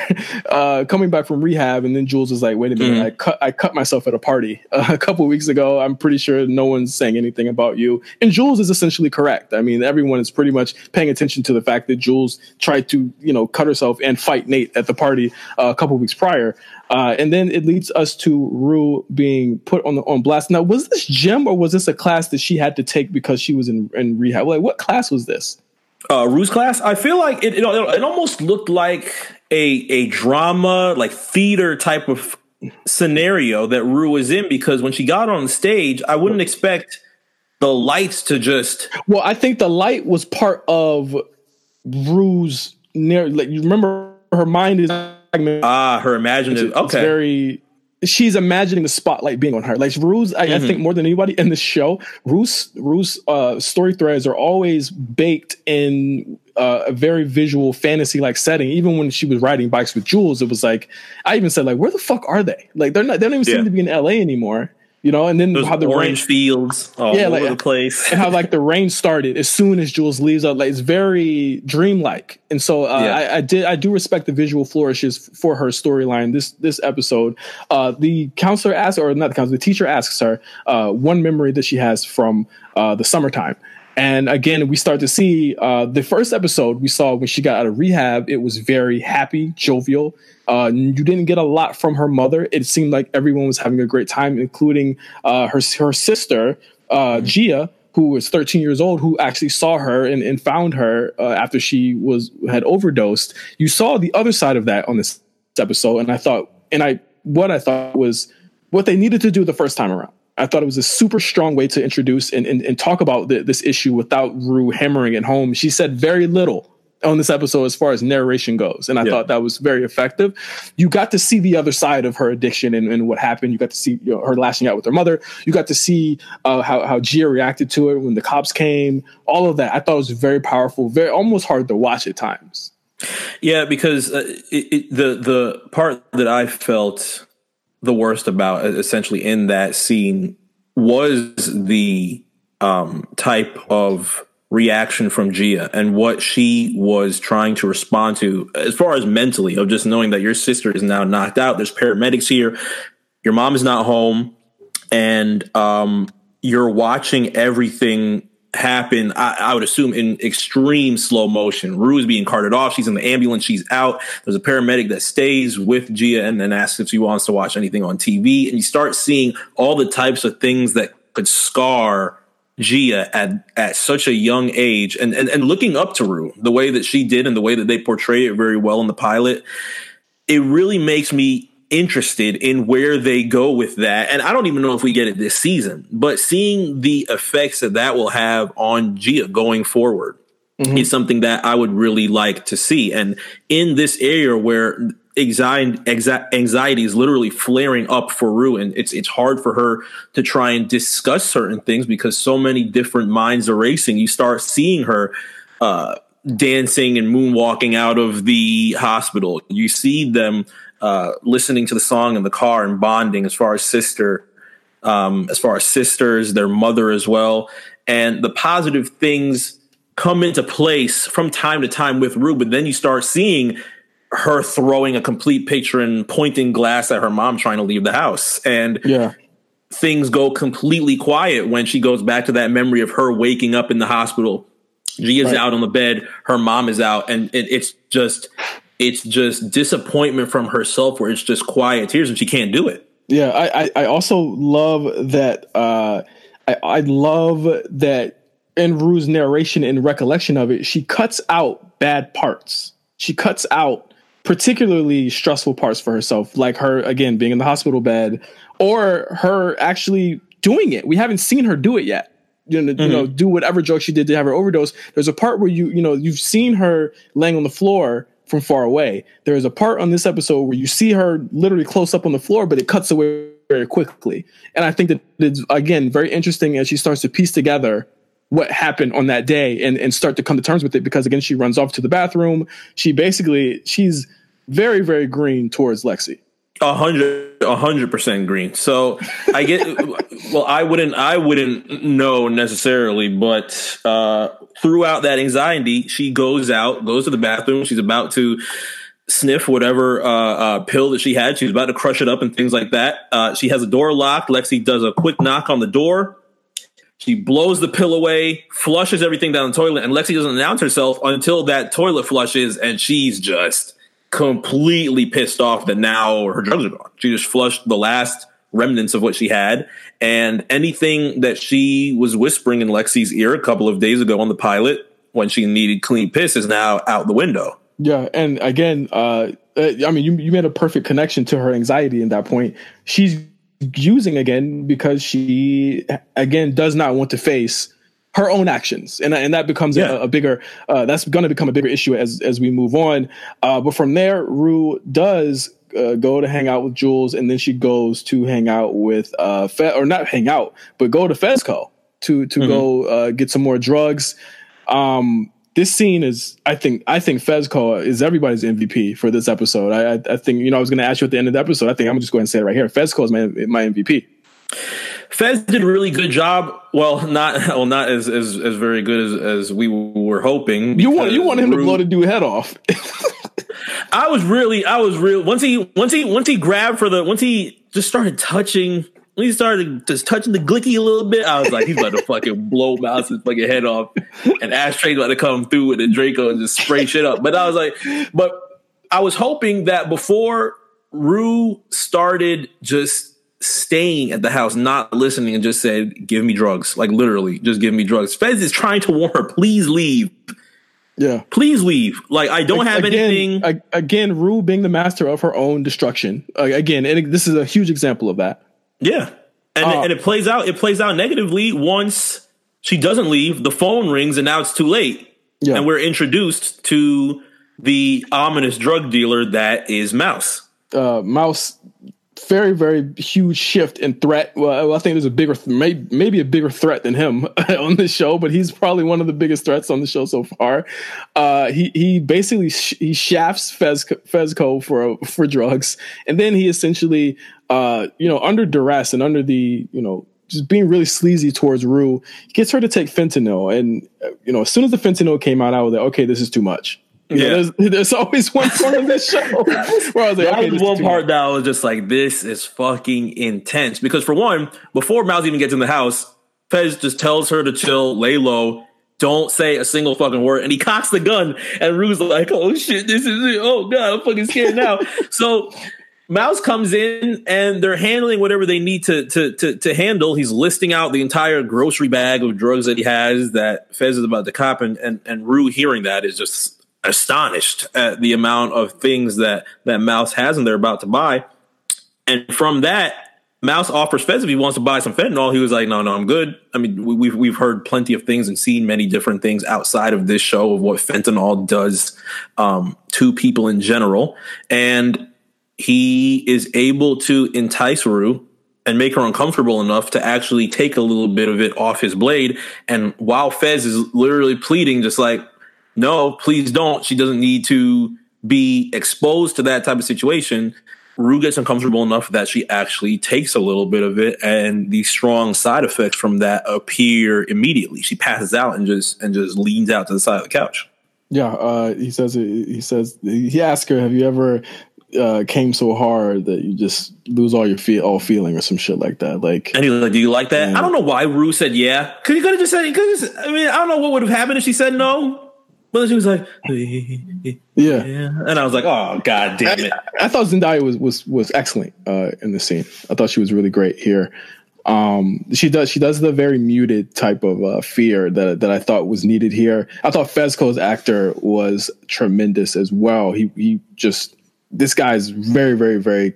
Speaker 2: uh, coming back from rehab. And then Jules was like, wait a minute, mm-hmm. I cut I cut myself at a party uh, a couple weeks ago. I'm pretty sure no one's saying anything about you. And Jules is essentially correct. I mean, everyone is pretty much paying attention to the fact that Jules tried to, you know, cut herself and fight Nate at the party uh, a couple weeks prior. Uh, and then it leads us to Rue being put on the on blast. Now, was this gym or was this a class that she had to take because she was in, in rehab? Like, what class was this?
Speaker 3: Uh, Rue's class, I feel like it, it, it almost looked like a a drama, like theater type of scenario that Rue was in because when she got on stage, I wouldn't expect the lights to just.
Speaker 2: Well, I think the light was part of Rue's. Like you remember, her mind is
Speaker 3: ah, her imaginative. It's, okay,
Speaker 2: it's very she's imagining the spotlight being on her. Like Rue's, I, mm-hmm. I, think more than anybody in the show, Rue's Rue's uh, story threads are always baked in uh, a very visual fantasy like setting. Even when she was riding bikes with Jules, it was like I even said like, where the fuck are they? Like they're not they don't even yeah. seem to be in L.A. anymore. You know, and then
Speaker 3: Those
Speaker 2: how the
Speaker 3: orange
Speaker 2: rain,
Speaker 3: fields all
Speaker 2: Yeah,
Speaker 3: over
Speaker 2: like-
Speaker 3: the place.
Speaker 2: and how like the <laughs> rain started as soon as Jules leaves out. Like it's very dreamlike, and so uh,
Speaker 3: Yeah.
Speaker 2: I, I did I do respect the visual flourishes for her storyline this this episode. Uh, the counselor asks, or not the counselor, the teacher asks her uh, one memory that she has from uh, the summertime. And again, we start to see uh, the first episode we saw when she got out of rehab. It was very happy, jovial. Uh, you didn't get a lot from her mother. It seemed like everyone was having a great time, including uh, her her sister uh, Gia, who was 13 years old, who actually saw her and, and found her uh, after she was had overdosed. You saw the other side of that on this episode, and I thought, and I what I thought was what they needed to do the first time around. I thought it was a super strong way to introduce and, and, and talk about the, this issue without Rue hammering it home. She said very little on this episode as far as narration goes. And I
Speaker 3: Yeah.
Speaker 2: thought that was very effective. You got to see the other side of her addiction and, and what happened. You got to see you know, her lashing out with her mother. You got to see uh, how, how Gia reacted to it when the cops came. All of that. I thought it was very powerful, very almost hard to watch at times.
Speaker 3: Yeah, because uh, it, it, the the part that I felt the worst about, essentially in that scene, was the um, type of reaction from Gia and what she was trying to respond to, as far as mentally, of just knowing that your sister is now knocked out. There's paramedics here. Your mom is not home, and um, you're watching everything happen. I, I would assume in extreme slow motion. Rue is being carted off. She's in the ambulance. She's out. There's a paramedic that stays with Gia and then asks if she wants to watch anything on TV. And you start seeing all the types of things that could scar Gia at at such a young age, and and, and looking up to Rue the way that she did and the way that they portray it very well in the pilot it really makes me interested in where they go with that. And I don't even know if we get it this season, but seeing the effects that that will have on Gia going forward is something that I would really like to see. And in this area where anxiety, anxiety is literally flaring up for Rue, and it's it's hard for her to try and discuss certain things because so many different minds are racing. You start seeing her uh, dancing and moonwalking out of the hospital. You see them uh, listening to the song in the car and bonding as far as sister, um, as far as sisters, their mother as well. And the positive things come into place from time to time with Rue, but then you start seeing her throwing a complete picture and pointing glass at her mom trying to leave the house. And
Speaker 2: Yeah.
Speaker 3: things go completely quiet when she goes back to that memory of her waking up in the hospital. Gia's
Speaker 2: Right.
Speaker 3: out on the bed, her mom is out, and it, it's just it's just disappointment from herself where it's just quiet tears and she can't do it.
Speaker 2: Yeah, I, I, I also love that. Uh, I, I love that in Rue's narration and recollection of it, she cuts out bad parts. She cuts out particularly stressful parts for herself, like her again being in the hospital bed, or her actually doing it. We haven't seen her do it yet. You know, you know, do whatever joke she did to have her overdose. There's a part where you, you know, you've seen her laying on the floor from far away. There is a part on this episode where you see her literally close up on the floor, but it cuts away very quickly. And I think that it's again very interesting as she starts to piece together what happened on that day and, and start to come to terms with it because again she runs off to the bathroom. She basically she's very, very green towards Lexi.
Speaker 3: A hundred, a hundred percent green. So I get. <laughs> well, I wouldn't, I wouldn't know necessarily, but uh, throughout that anxiety, she goes out, goes to the bathroom. She's about to sniff whatever uh, uh, pill that she had. She's about to crush it up and things like that. Uh, she has a door locked. Lexi does a quick knock on the door. She blows the pill away, flushes everything down the toilet, and Lexi doesn't announce herself until that toilet flushes, and she's just completely pissed off that now her drugs are gone. She just flushed the last remnants of what she had, and anything that she was whispering in Lexi's ear a couple of days ago on the pilot when she needed clean piss is now out the window.
Speaker 2: Yeah, and again, uh, uh, I mean, you you made a perfect connection to her anxiety in that point. She's using again because she again does not want to face her own actions, and and that becomes
Speaker 3: Yeah.
Speaker 2: a, a bigger uh, that's going to become a bigger issue as as we move on. Uh, but from there, Rue does. Uh, go to hang out with Jules, and then she goes to hang out with uh, Fe- or not hang out, but go to Fezco to to go uh, get some more drugs. Um, this scene is, I think, I think Fezco is everybody's MVP for this episode. I, I, I think, you know, I was going to ask you at the end of the episode. I think I'm just going to say it right here. Fezco is my my MVP.
Speaker 3: Fez did a really good job. Well, not well, not as as, as very good as, as we were hoping.
Speaker 2: You want you want him Rue, to blow the dude head off. <laughs>
Speaker 3: I was really, I was real. Once he, once he, once he grabbed for the, once he just started touching, when he started just touching the glicky a little bit, I was like, he's about to fucking <laughs> blow Mouse's fucking head off, and Ashtray's about to come through with the Draco and just spray shit up. But I was like, but I was hoping that before Rue started just staying at the house, not listening, and just said, "Give me drugs," like literally, just give me drugs. Fez is trying to warn her, please leave.
Speaker 2: Yeah.
Speaker 3: Please leave. Like I don't have
Speaker 2: again,
Speaker 3: anything.
Speaker 2: Again, Rue being the master of her own destruction. Again, and this is a huge example of that.
Speaker 3: Yeah. And, uh, and it plays out it plays out negatively once she doesn't leave, the phone rings and now it's too late. Yeah. And we're introduced to the ominous drug dealer that is Mouse.
Speaker 2: Uh, Mouse very very huge shift in threat. Well, I think there's a bigger, maybe, a bigger threat than him <laughs> on the show, but he's probably one of the biggest threats on the show so far. Uh, he he basically sh- he shafts Fez Fezco for for drugs, and then he essentially, uh, you know, under duress and under the you know just being really sleazy towards Rue, gets her to take fentanyl. And, uh, you know, as soon as the fentanyl came out, I was like, okay, this is too much. You yeah, know, there's, <laughs> there's, always one part of this show <laughs> where I was like,
Speaker 3: that okay, was one part that I was just like, this is fucking intense. Because for one, before Mouse even gets in the house, Fez just tells her to chill, lay low, don't say a single fucking word, and he cocks the gun, and Rue's like, oh shit, this is it. Oh god, I'm fucking scared now. <laughs> so Mouse comes in and they're handling whatever they need to, to to to handle. He's listing out the entire grocery bag of drugs that he has that Fez is about to cop, and and, and Rue hearing that is just astonished at the amount of things that that Mouse has and they're about to buy. And from that, Mouse offers Fez if he wants to buy some fentanyl. He was like, "No, no, I'm good." I mean, we've we've heard plenty of things and seen many different things outside of this show of what fentanyl does um, to people in general, and he is able to entice Rue and make her uncomfortable enough to actually take a little bit of it off his blade. And while Fez is literally pleading, just like, no, please don't. She doesn't need to be exposed to that type of situation. Rue gets uncomfortable enough that she actually takes a little bit of it, and the strong side effects from that appear immediately. She passes out and just and just leans out to the side of the couch.
Speaker 2: Yeah, uh, he says he says he asks her, "Have you ever uh, came so hard that you just lose all your feel all feeling or some shit like that?" Like,
Speaker 3: and he's like, "Do you like that?" I don't know why Rue said yeah. Could he could have just said. Cause I mean, I don't know what would have happened if she said no. But she was like, <laughs>
Speaker 2: yeah.
Speaker 3: and I was like, oh god damn it!
Speaker 2: I, I thought Zendaya was was was excellent uh, in the scene. I thought she was really great here. Um, she does she does the very muted type of uh, fear that that I thought was needed here. I thought Fezco's actor was tremendous as well. He he just this guy's very very very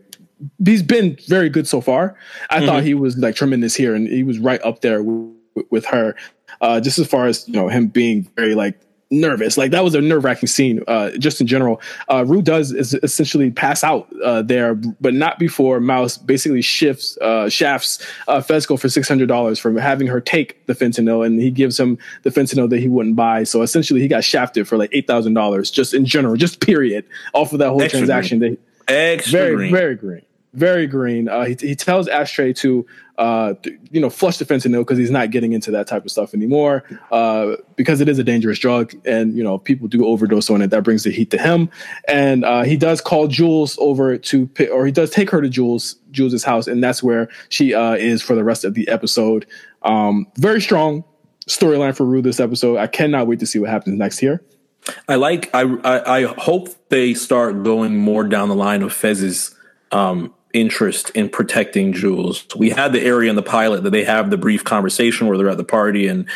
Speaker 2: he's been very good so far. I mm-hmm. thought he was like tremendous here, and he was right up there with, with her. Uh, just as far as you know, him being very like nervous. Like that was a nerve wracking scene. Uh, just in general, uh, Rue does is essentially pass out uh, there, but not before Mouse basically shifts uh, shafts uh, Fezco for six hundred dollars for having her take the fentanyl, and he gives him the fentanyl that he wouldn't buy. So essentially, he got shafted for like eight thousand dollars just in general, just period, off of that whole Extra transaction. Green.
Speaker 3: Extra
Speaker 2: very
Speaker 3: green.
Speaker 2: very green very green. Uh, he, he tells Ashtray to, uh, you know, flush the fentanyl because he's not getting into that type of stuff anymore uh, because it is a dangerous drug and, you know, people do overdose on it. That brings the heat to him. And uh, he does call Jules over to, or he does take her to Jules, Jules's house. And that's where she uh, is for the rest of the episode. Um, very strong storyline for Rue this episode. I cannot wait to see what happens next here.
Speaker 3: I like, I, I, I hope they start going more down the line of Fez's um, interest in protecting Jules. We had the area in the pilot that they have the brief conversation where they're at the party and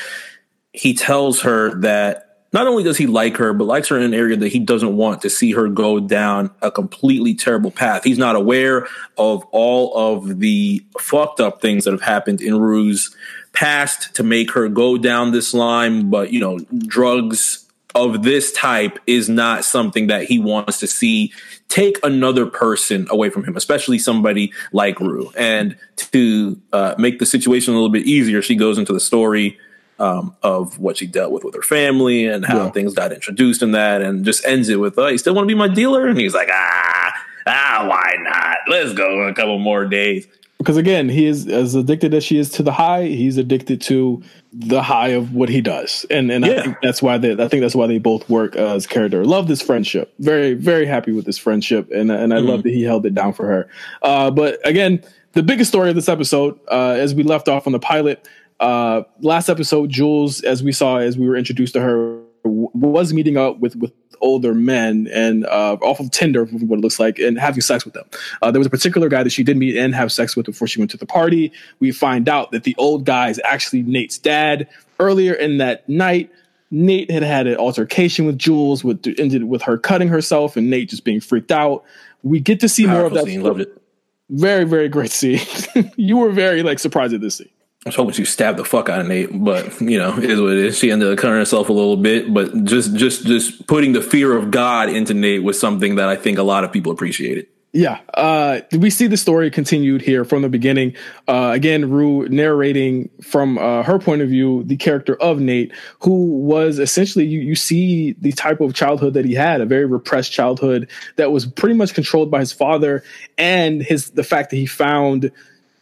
Speaker 3: he tells her that not only does he like her, but likes her in an area that he doesn't want to see her go down a completely terrible path. He's not aware of all of the fucked up things that have happened in Rue's past to make her go down this line, but you know, drugs of this type is not something that he wants to see take another person away from him, especially somebody like Rue. And to uh, make the situation a little bit easier, she goes into the story um, of what she dealt with with her family and how yeah. things got introduced in that, and just ends it with, "Oh, you still want to be my dealer?" And he's like, "Ah, ah, why not? Let's go a couple more days."
Speaker 2: Because again, he is as addicted as she is to the high. He's addicted to the high of what he does, and and yeah. I think that's why they. I think that's why they both work uh, as character. Love this friendship. Very very happy with this friendship, and and I mm-hmm. love that he held it down for her. Uh, but again, the biggest story of this episode, uh, as we left off on the pilot, uh, last episode, Jules, as we saw as we were introduced to her, was meeting up with with older men and uh, off of Tinder, what it looks like, and having sex with them. Uh, there was a particular guy that she did meet and have sex with before she went to the party. We find out that the old guy is actually Nate's dad. Earlier in that night, Nate had had an altercation with Jules, with ended with her cutting herself, and Nate just being freaked out. We get to see Powerful more of that. Scene, loved it. Very, very great scene. <laughs> you were very like surprised at this scene.
Speaker 3: I was hoping she stabbed the fuck out of Nate, but you know, it is what it is. She ended up cutting herself a little bit, but just just just putting the fear of God into Nate was something that I think a lot of people appreciated.
Speaker 2: Yeah, uh, we see the story continued here from the beginning. Uh, again, Rue narrating from uh, her point of view the character of Nate, who was essentially you, you see the type of childhood that he had, a very repressed childhood that was pretty much controlled by his father, and his the fact that he found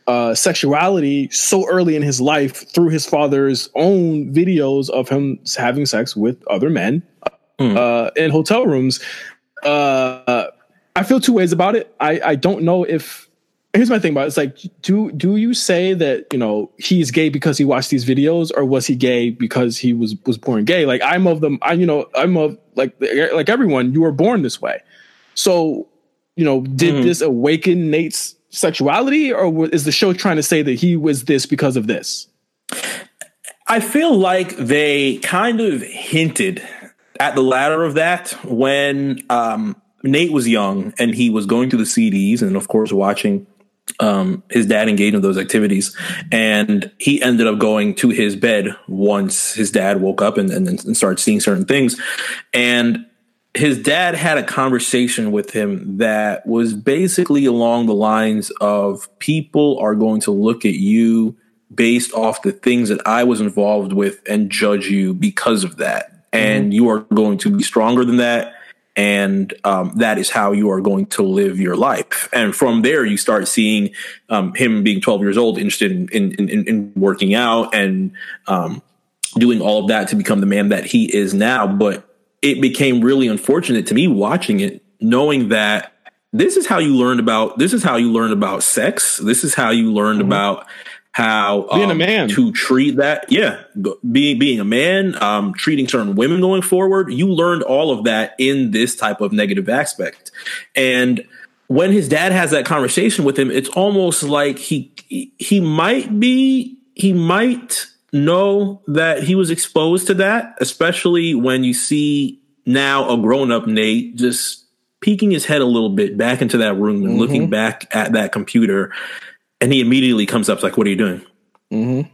Speaker 2: uh, sexuality so early in his life through his father's own videos of him having sex with other men mm. uh, in hotel rooms. Uh, I feel two ways about it. I, I don't know if here's my thing about it. It's like, do do you say that you know he's gay because he watched these videos, or was he gay because he was was born gay? Like I'm of them. I you know I'm of like like everyone. You were born this way, so you know did mm-hmm. this awaken Nate's sexuality, or is the show trying to say that he was this because of this?
Speaker 3: I feel like they kind of hinted at the latter of that when um, Nate was young and he was going through the CDs and, of course, watching um, his dad engage in those activities. And he ended up going to his bed once his dad woke up and, and, and started seeing certain things. And his dad had a conversation with him that was basically along the lines of people are going to look at you based off the things that I was involved with and judge you because of that. And mm-hmm. you are going to be stronger than that. And um, that is how you are going to live your life. And from there, you start seeing um, him being 12 years old, interested in, in, in, in working out and um, doing all of that to become the man that he is now. But it became really unfortunate to me watching it, knowing that this is how you learned about this is how you learned about sex. This is how you learned mm-hmm. about how
Speaker 2: being um, a man
Speaker 3: to treat that. Yeah, being being a man, um, treating certain women going forward. You learned all of that in this type of negative aspect, and when his dad has that conversation with him, it's almost like he he might be he might know that he was exposed to that, especially when you see now a grown up Nate just peeking his head a little bit back into that room and mm-hmm. looking back at that computer. And he immediately comes up like, "What are you doing?" Mm-hmm.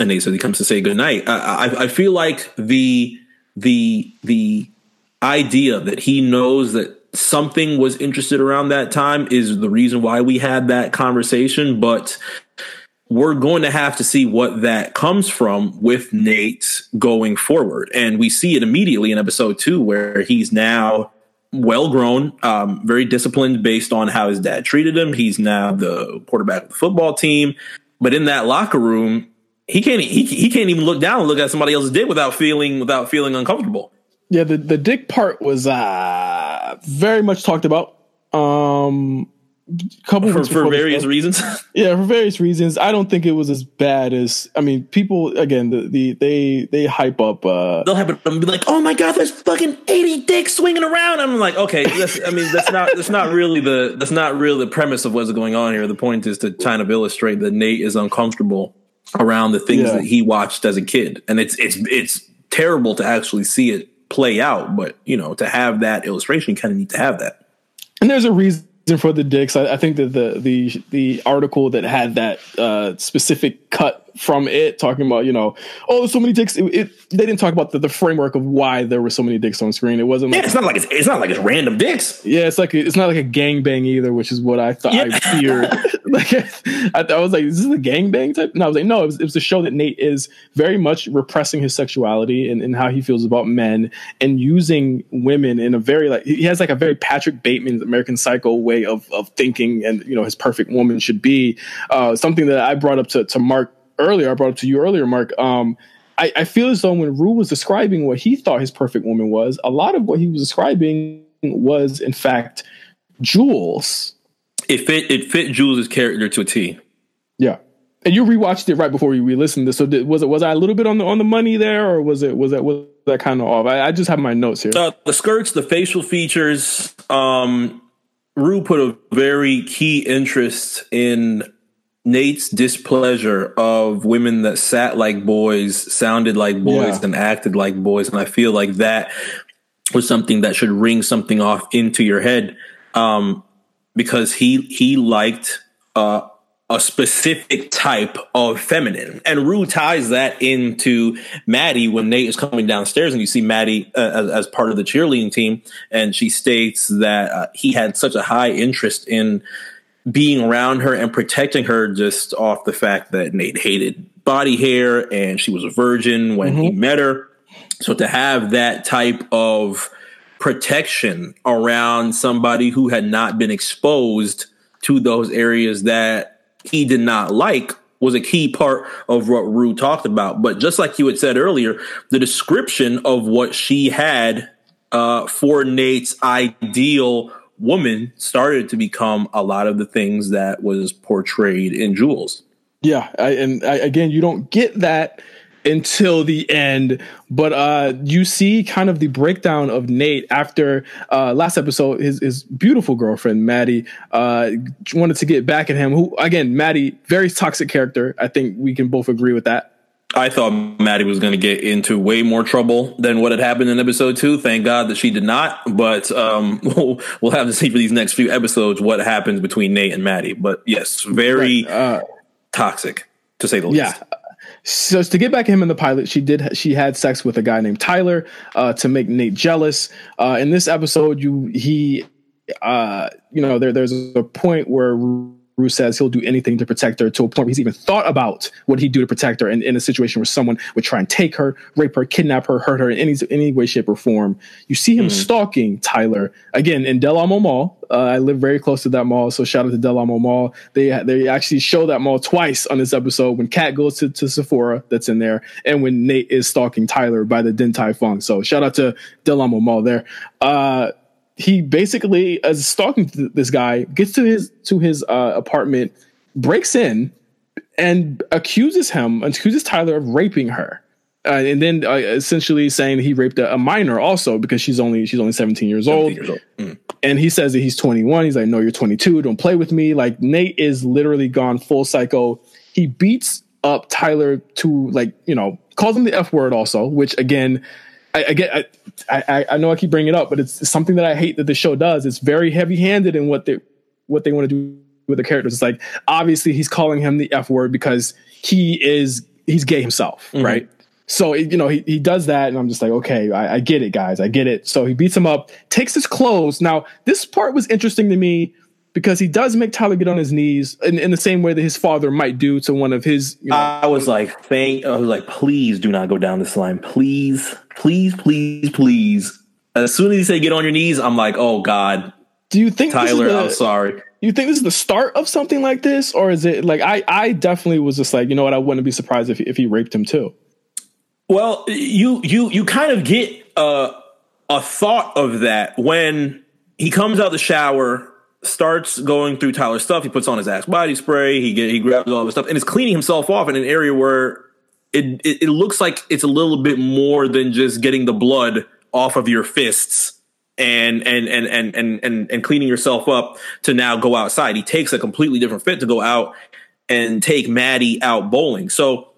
Speaker 3: And Nate says he comes to say goodnight. I, I, I feel like the the the idea that he knows that something was interested around that time is the reason why we had that conversation. But we're going to have to see what that comes from with Nate going forward. And we see it immediately in episode two, where he's now well grown, um, very disciplined based on how his dad treated him. He's now the quarterback of the football team. But in that locker room, he can't he, he can't even look down and look at somebody else's dick without feeling without feeling uncomfortable.
Speaker 2: Yeah, the, the dick part was uh very much talked about. Um
Speaker 3: couple for, for various reasons. <laughs>
Speaker 2: yeah, for various reasons. I don't think it was as bad as I mean, people again, the, the they they hype up uh
Speaker 3: they'll have it and be like, Oh my god, there's fucking 80 dicks swinging around. I'm like, okay, that's I mean, that's not that's not really the that's not really the premise of what's going on here. The point is to kind of illustrate that Nate is uncomfortable around the things yeah. that he watched as a kid. And it's it's it's terrible to actually see it play out, but you know, to have that illustration, you kind of need to have that.
Speaker 2: And there's a reason for the dicks. I, I, think that the the the article that had that uh, specific cut from it, talking about you know, oh, so many dicks. It, it, they didn't talk about the, the, framework of why there were so many dicks on screen. It wasn't.
Speaker 3: Like, yeah, it's not like it's, it's not like it's random dicks.
Speaker 2: Yeah, it's like it's not like a gang bang either, which is what I thought yeah. I feared. <laughs> <laughs> like I, I, was like, is this a gang bang type? and I was like, no, it was, it was a show that Nate is very much repressing his sexuality and, and how he feels about men and using women in a very like he has like a very Patrick Bateman American Psycho way of of thinking and you know his perfect woman should be. Uh, something that I brought up to to Mark earlier, I brought up to you earlier, Mark. Um, I, I feel as though when Rue was describing what he thought his perfect woman was, a lot of what he was describing was, in fact, Jules.
Speaker 3: It fit. It fit Jules' character to a
Speaker 2: T. Yeah, and you rewatched it right before we re-listened to this. So did, was it was I a little bit on the on the money there, or was it was that was that kind of off? I, I, just have my notes here.
Speaker 3: Uh, the skirts, the facial features. Um, Rue put a very key interest in Nate's displeasure of women that sat like boys, sounded like boys, yeah. and acted like boys. And I feel like that was something that should ring something off into your head. Um, because he he liked uh, a specific type of feminine. And Rue ties that into Maddie when Nate is coming downstairs and you see Maddie uh, as, as, part of the cheerleading team. And she states that uh, he had such a high interest in being around her and protecting her just off the fact that Nate hated body hair and she was a virgin when mm-hmm. he met her. So to have that type of protection around somebody who had not been exposed to those areas that he did not like was a key part of what Rue talked about. But just like you had said earlier, the description of what she had uh, for Nate's ideal woman started to become a lot of the things that was portrayed in Jules.
Speaker 2: Yeah, I, and I, again, you don't get that until the end, but uh, you see kind of the breakdown of Nate after uh, last episode. His his beautiful girlfriend Maddie uh, wanted to get back at him. Who again, Maddie, very toxic character. I think we can both agree with that.
Speaker 3: I thought Maddie was going to get into way more trouble than what had happened in episode two. Thank God that she did not. But um, <laughs> we'll, we'll have to see for these next few episodes what happens between Nate and Maddie. But yes, very right. uh, toxic to say the least.
Speaker 2: Yeah. So to get back at him in the pilot, she did she had sex with a guy named Tyler uh, to make Nate jealous. Uh, in this episode, you he uh, you know there there's a point where Rue says he'll do anything to protect her to a point where he's even thought about what he'd do to protect her in, in a situation where someone would try and take her, rape her, kidnap her, hurt her in any, any way, shape, or form. You see him mm. stalking Tyler again in Del Amo Mall. Uh, I live very close to that mall, so shout out to Del Amo Mall. They they actually show that mall twice on this episode when Kat goes to, to Sephora, that's in there, and when Nate is stalking Tyler by the Din Tai Fung. So shout out to Del Amo Mall there. Uh, he basically is stalking this guy, gets to his to his uh, apartment, breaks in, and accuses him, accuses Tyler of raping her. Uh, and then uh, essentially saying he raped a, a, minor also because she's only she's only 17 years 17 old, years old. Mm. and he says that he's 21 he's like no you're 22 don't play with me like nate is literally gone full psycho he beats up tyler to like you know calls him the f word also which again I, I get I, I, I know I keep bringing it up, but it's something that I hate that the show does. It's very heavy handed in what they what they want to do with the characters. It's like obviously he's calling him the f word because he is he's gay himself, mm-hmm. right? So you know he he does that, and I'm just like, okay, I, I get it, guys, I get it. So he beats him up, takes his clothes. Now this part was interesting to me because he does make Tyler get on his knees in, in the same way that his father might do to one of his.
Speaker 3: You know, I was like, thank, I was like, please do not go down this line, please, please, please, please. As soon as he said get on your knees, I'm like, oh god.
Speaker 2: Do you think
Speaker 3: Tyler? The, I'm sorry.
Speaker 2: You think this is the start of something like this, or is it like I? I definitely was just like, you know what? I wouldn't be surprised if if he raped him too.
Speaker 3: Well, you you you kind of get a a thought of that when he comes out of the shower starts going through Tyler's stuff. He puts on his ass body spray. He get, he grabs all the stuff and is cleaning himself off in an area where it, it, it looks like it's a little bit more than just getting the blood off of your fists and and and and and and, and cleaning yourself up to now go outside. He takes a completely different fit to go out and take Maddie out bowling. So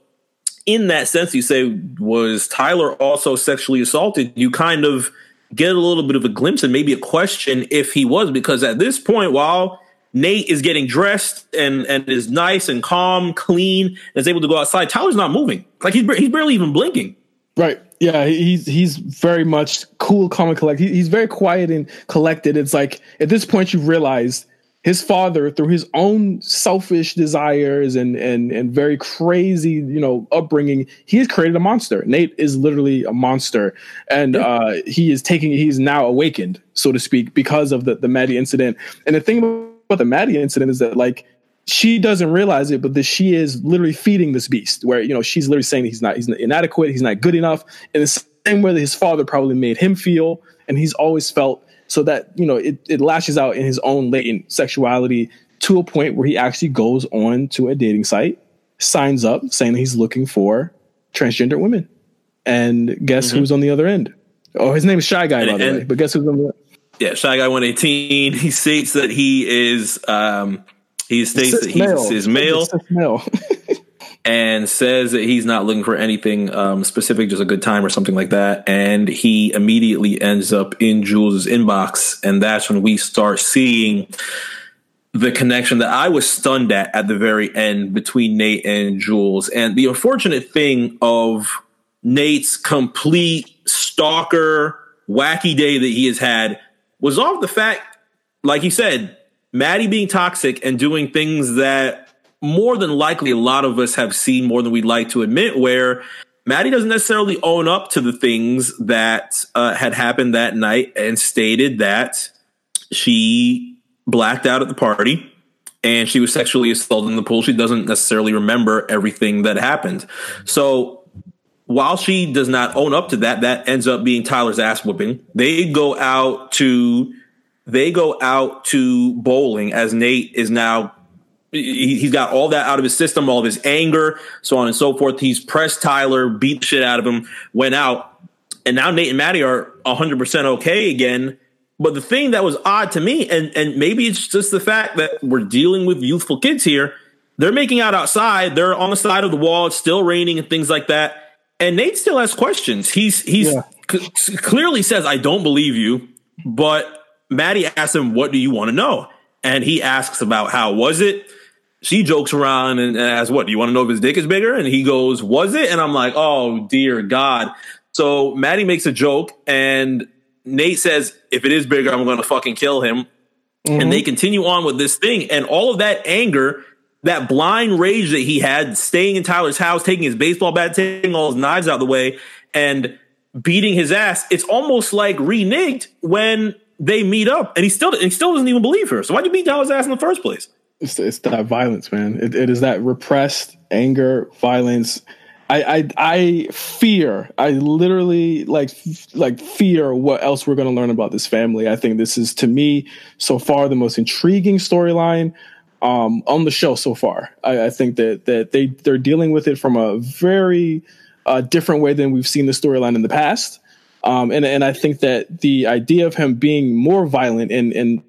Speaker 3: in that sense, you say was Tyler also sexually assaulted? You kind of get a little bit of a glimpse and maybe a question if he was, because at this point, while Nate is getting dressed and and is nice and calm, clean, and is able to go outside. Tyler's not moving. Like he's he's barely even blinking.
Speaker 2: Right. Yeah, he's he's very much cool, calm, and collected. He's very quiet and collected. It's like at this point you realize his father, through his own selfish desires and and and very crazy, you know, upbringing, he has created a monster. Nate is literally a monster, and uh, he is taking. He's now awakened, so to speak, because of the the Maddie incident. And the thing about the Maddie incident is that like she doesn't realize it, but that she is literally feeding this beast. Where you know she's literally saying he's not, he's inadequate, he's not good enough, in the same way that his father probably made him feel, and he's always felt so that you know it, it lashes out in his own latent sexuality to a point where he actually goes on to a dating site signs up saying he's looking for transgender women and guess mm-hmm. who's on the other end oh his name is shy guy and, by the way but guess who's on the
Speaker 3: yeah shy guy 118 he states that he is um he states that he's male. His male. And says that he's not looking for anything um, specific, just a good time or something like that. And he immediately ends up in Jules' inbox, and that's when we start seeing the connection that I was stunned at at the very end between Nate and Jules. And the unfortunate thing of Nate's complete stalker wacky day that he has had was off the fact, like he said, Maddie being toxic and doing things that more than likely a lot of us have seen more than we'd like to admit, where Maddie doesn't necessarily own up to the things that uh, had happened that night and stated that she blacked out at the party and she was sexually assaulted in the pool. She doesn't necessarily remember everything that happened. So while she does not own up to that, that ends up being Tyler's ass whooping. They go out to they go out to bowling as Nate is now he, has got all that out of his system, all of his anger, so on and so forth. He's pressed Tyler, beat the shit out of him, went out, and now Nate and Maddie are 100% okay again. But the thing that was odd to me, and and maybe it's just the fact that we're dealing with youthful kids here. They're making out outside. They're on the side of the wall. It's still raining and things like that. And Nate still has questions. He's he's yeah. c- clearly says, "I don't believe you," but Maddie asks him, "What do you want to know?" And he asks about how was it she jokes around and asks, "What do you want to know if his dick is bigger?" And he goes, "Was it?" And I'm like, "Oh dear God!" So Maddie makes a joke, and Nate says, "If it is bigger, I'm going to fucking kill him." Mm-hmm. And they continue on with this thing, and all of that anger, that blind rage that he had, staying in Tyler's house, taking his baseball bat, taking all his knives out of the way, and beating his ass. It's almost like reneged when they meet up, and he still he still doesn't even believe her. So why'd you beat Tyler's ass in the first place?
Speaker 2: It's, it's that violence, man. It, it is that repressed anger, violence. I, I I fear. I literally like like fear what else we're going to learn about this family. I think this is to me so far the most intriguing storyline um, on the show so far. I, I, think that that they they're dealing with it from a very uh, different way than we've seen the storyline in the past. Um, and and I think that the idea of him being more violent and and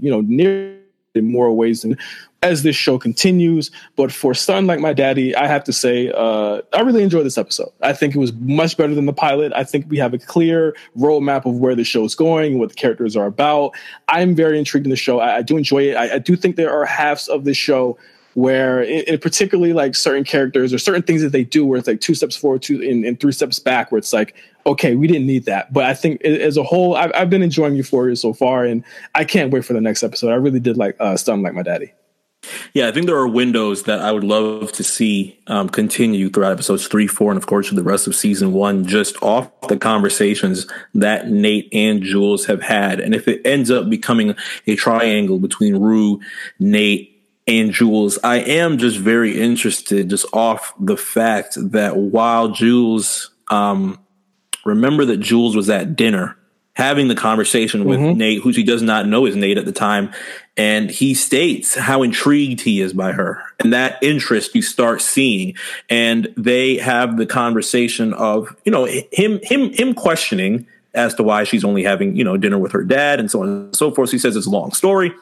Speaker 2: you know near in more ways than as this show continues. But for son like my daddy, I have to say, uh, I really enjoyed this episode. I think it was much better than the pilot. I think we have a clear roadmap of where the show is going and what the characters are about. I'm very intrigued in the show. I, I do enjoy it. I, I, do think there are halves of this show where, in, particularly like certain characters or certain things that they do, where it's like two steps forward, two and, and three steps back, where it's like, okay, we didn't need that. But I think as a whole, I've, I've, been enjoying Euphoria so far, and I can't wait for the next episode. I really did like uh, Stuntin' Like My Daddy.
Speaker 3: Yeah, I think there are windows that I would love to see um, continue throughout episodes three, four, and of course the rest of season one, just off the conversations that Nate and Jules have had. And if it ends up becoming a triangle between Rue, Nate, and Jules, I am just very interested just off the fact that while Jules, um, remember that Jules was at dinner having the conversation with mm-hmm. Nate, who she does not know is Nate at the time, and he states how intrigued he is by her and that interest you start seeing. And they have the conversation of you know him him him questioning as to why she's only having you know dinner with her dad and so on and so forth. He says it's a long story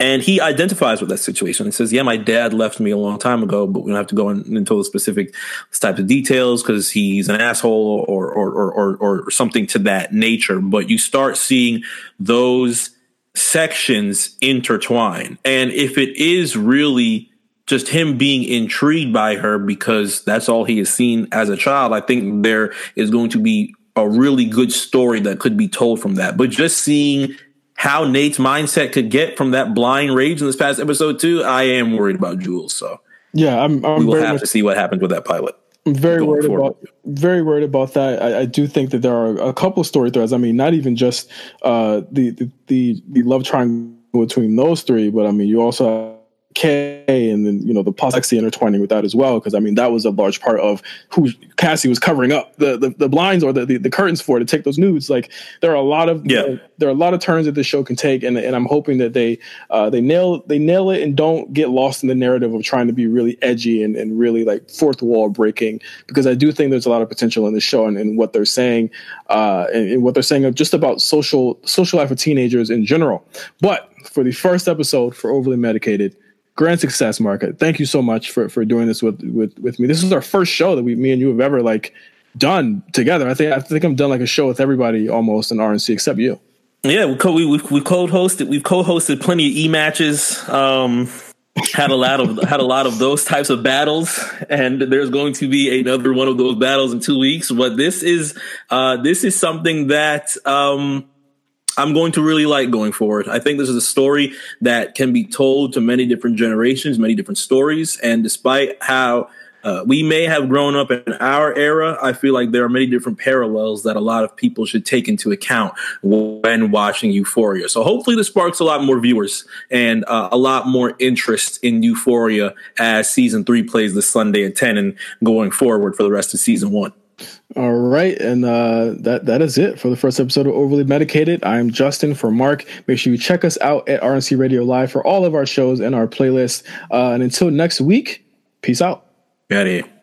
Speaker 3: and he identifies with that situation and says yeah my dad left me a long time ago but we don't have to go in, into the specific types of details because he's an asshole or or, or or or something to that nature but you start seeing those sections intertwine. And if it is really just him being intrigued by her because that's all he has seen as a child, I think there is going to be a really good story that could be told from that. But just seeing how Nate's mindset could get from that blind rage in this past episode too, I am worried about Jules. So
Speaker 2: yeah, I'm. I'm
Speaker 3: we will have much, to see what happens with that pilot.
Speaker 2: I'm very worried forward. about very worried about that. I, I, do think that there are a couple story threads. I mean, not even just uh, the, the the the love triangle between those three, but I mean, you also K and then you know the posse intertwining with that as well because I mean that was a large part of who Cassie was covering up the the, the blinds or the, the, the curtains for to take those nudes like there are a lot of
Speaker 3: yeah.
Speaker 2: Uh, there are a lot of turns that the show can take and and I'm hoping that they uh, they nail they nail it and don't get lost in the narrative of trying to be really edgy and, and really like fourth wall breaking because I do think there's a lot of potential in the show and, and what they're saying uh, and, and what they're saying of just about social social life of teenagers in general but for the first episode for overly medicated grand success, Mark. Thank you so much for for doing this with with with me. This is our first show that we, me and you have ever like done together. I think I think I'm done like a show with everybody almost in RNC except you.
Speaker 3: Yeah, we co- we we co-hosted we've co-hosted plenty of e matches. Um, had a lot of had a lot of those types of battles, and there's going to be another one of those battles in two weeks. But this is uh, this is something that. Um, I'm going to really like going forward. I think this is a story that can be told to many different generations, many different stories. And despite how uh, we may have grown up in our era, I feel like there are many different parallels that a lot of people should take into account when watching Euphoria. So hopefully, this sparks a lot more viewers and uh, a lot more interest in Euphoria as season three plays this Sunday at 10 and going forward for the rest of season one.
Speaker 2: All right, and uh, that that is it for the first episode of Overly Medicated. I'm Justin for Mark. Make sure you check us out at RNC Radio Live for all of our shows and our playlist. Uh, and until next week, peace out.
Speaker 3: Got it.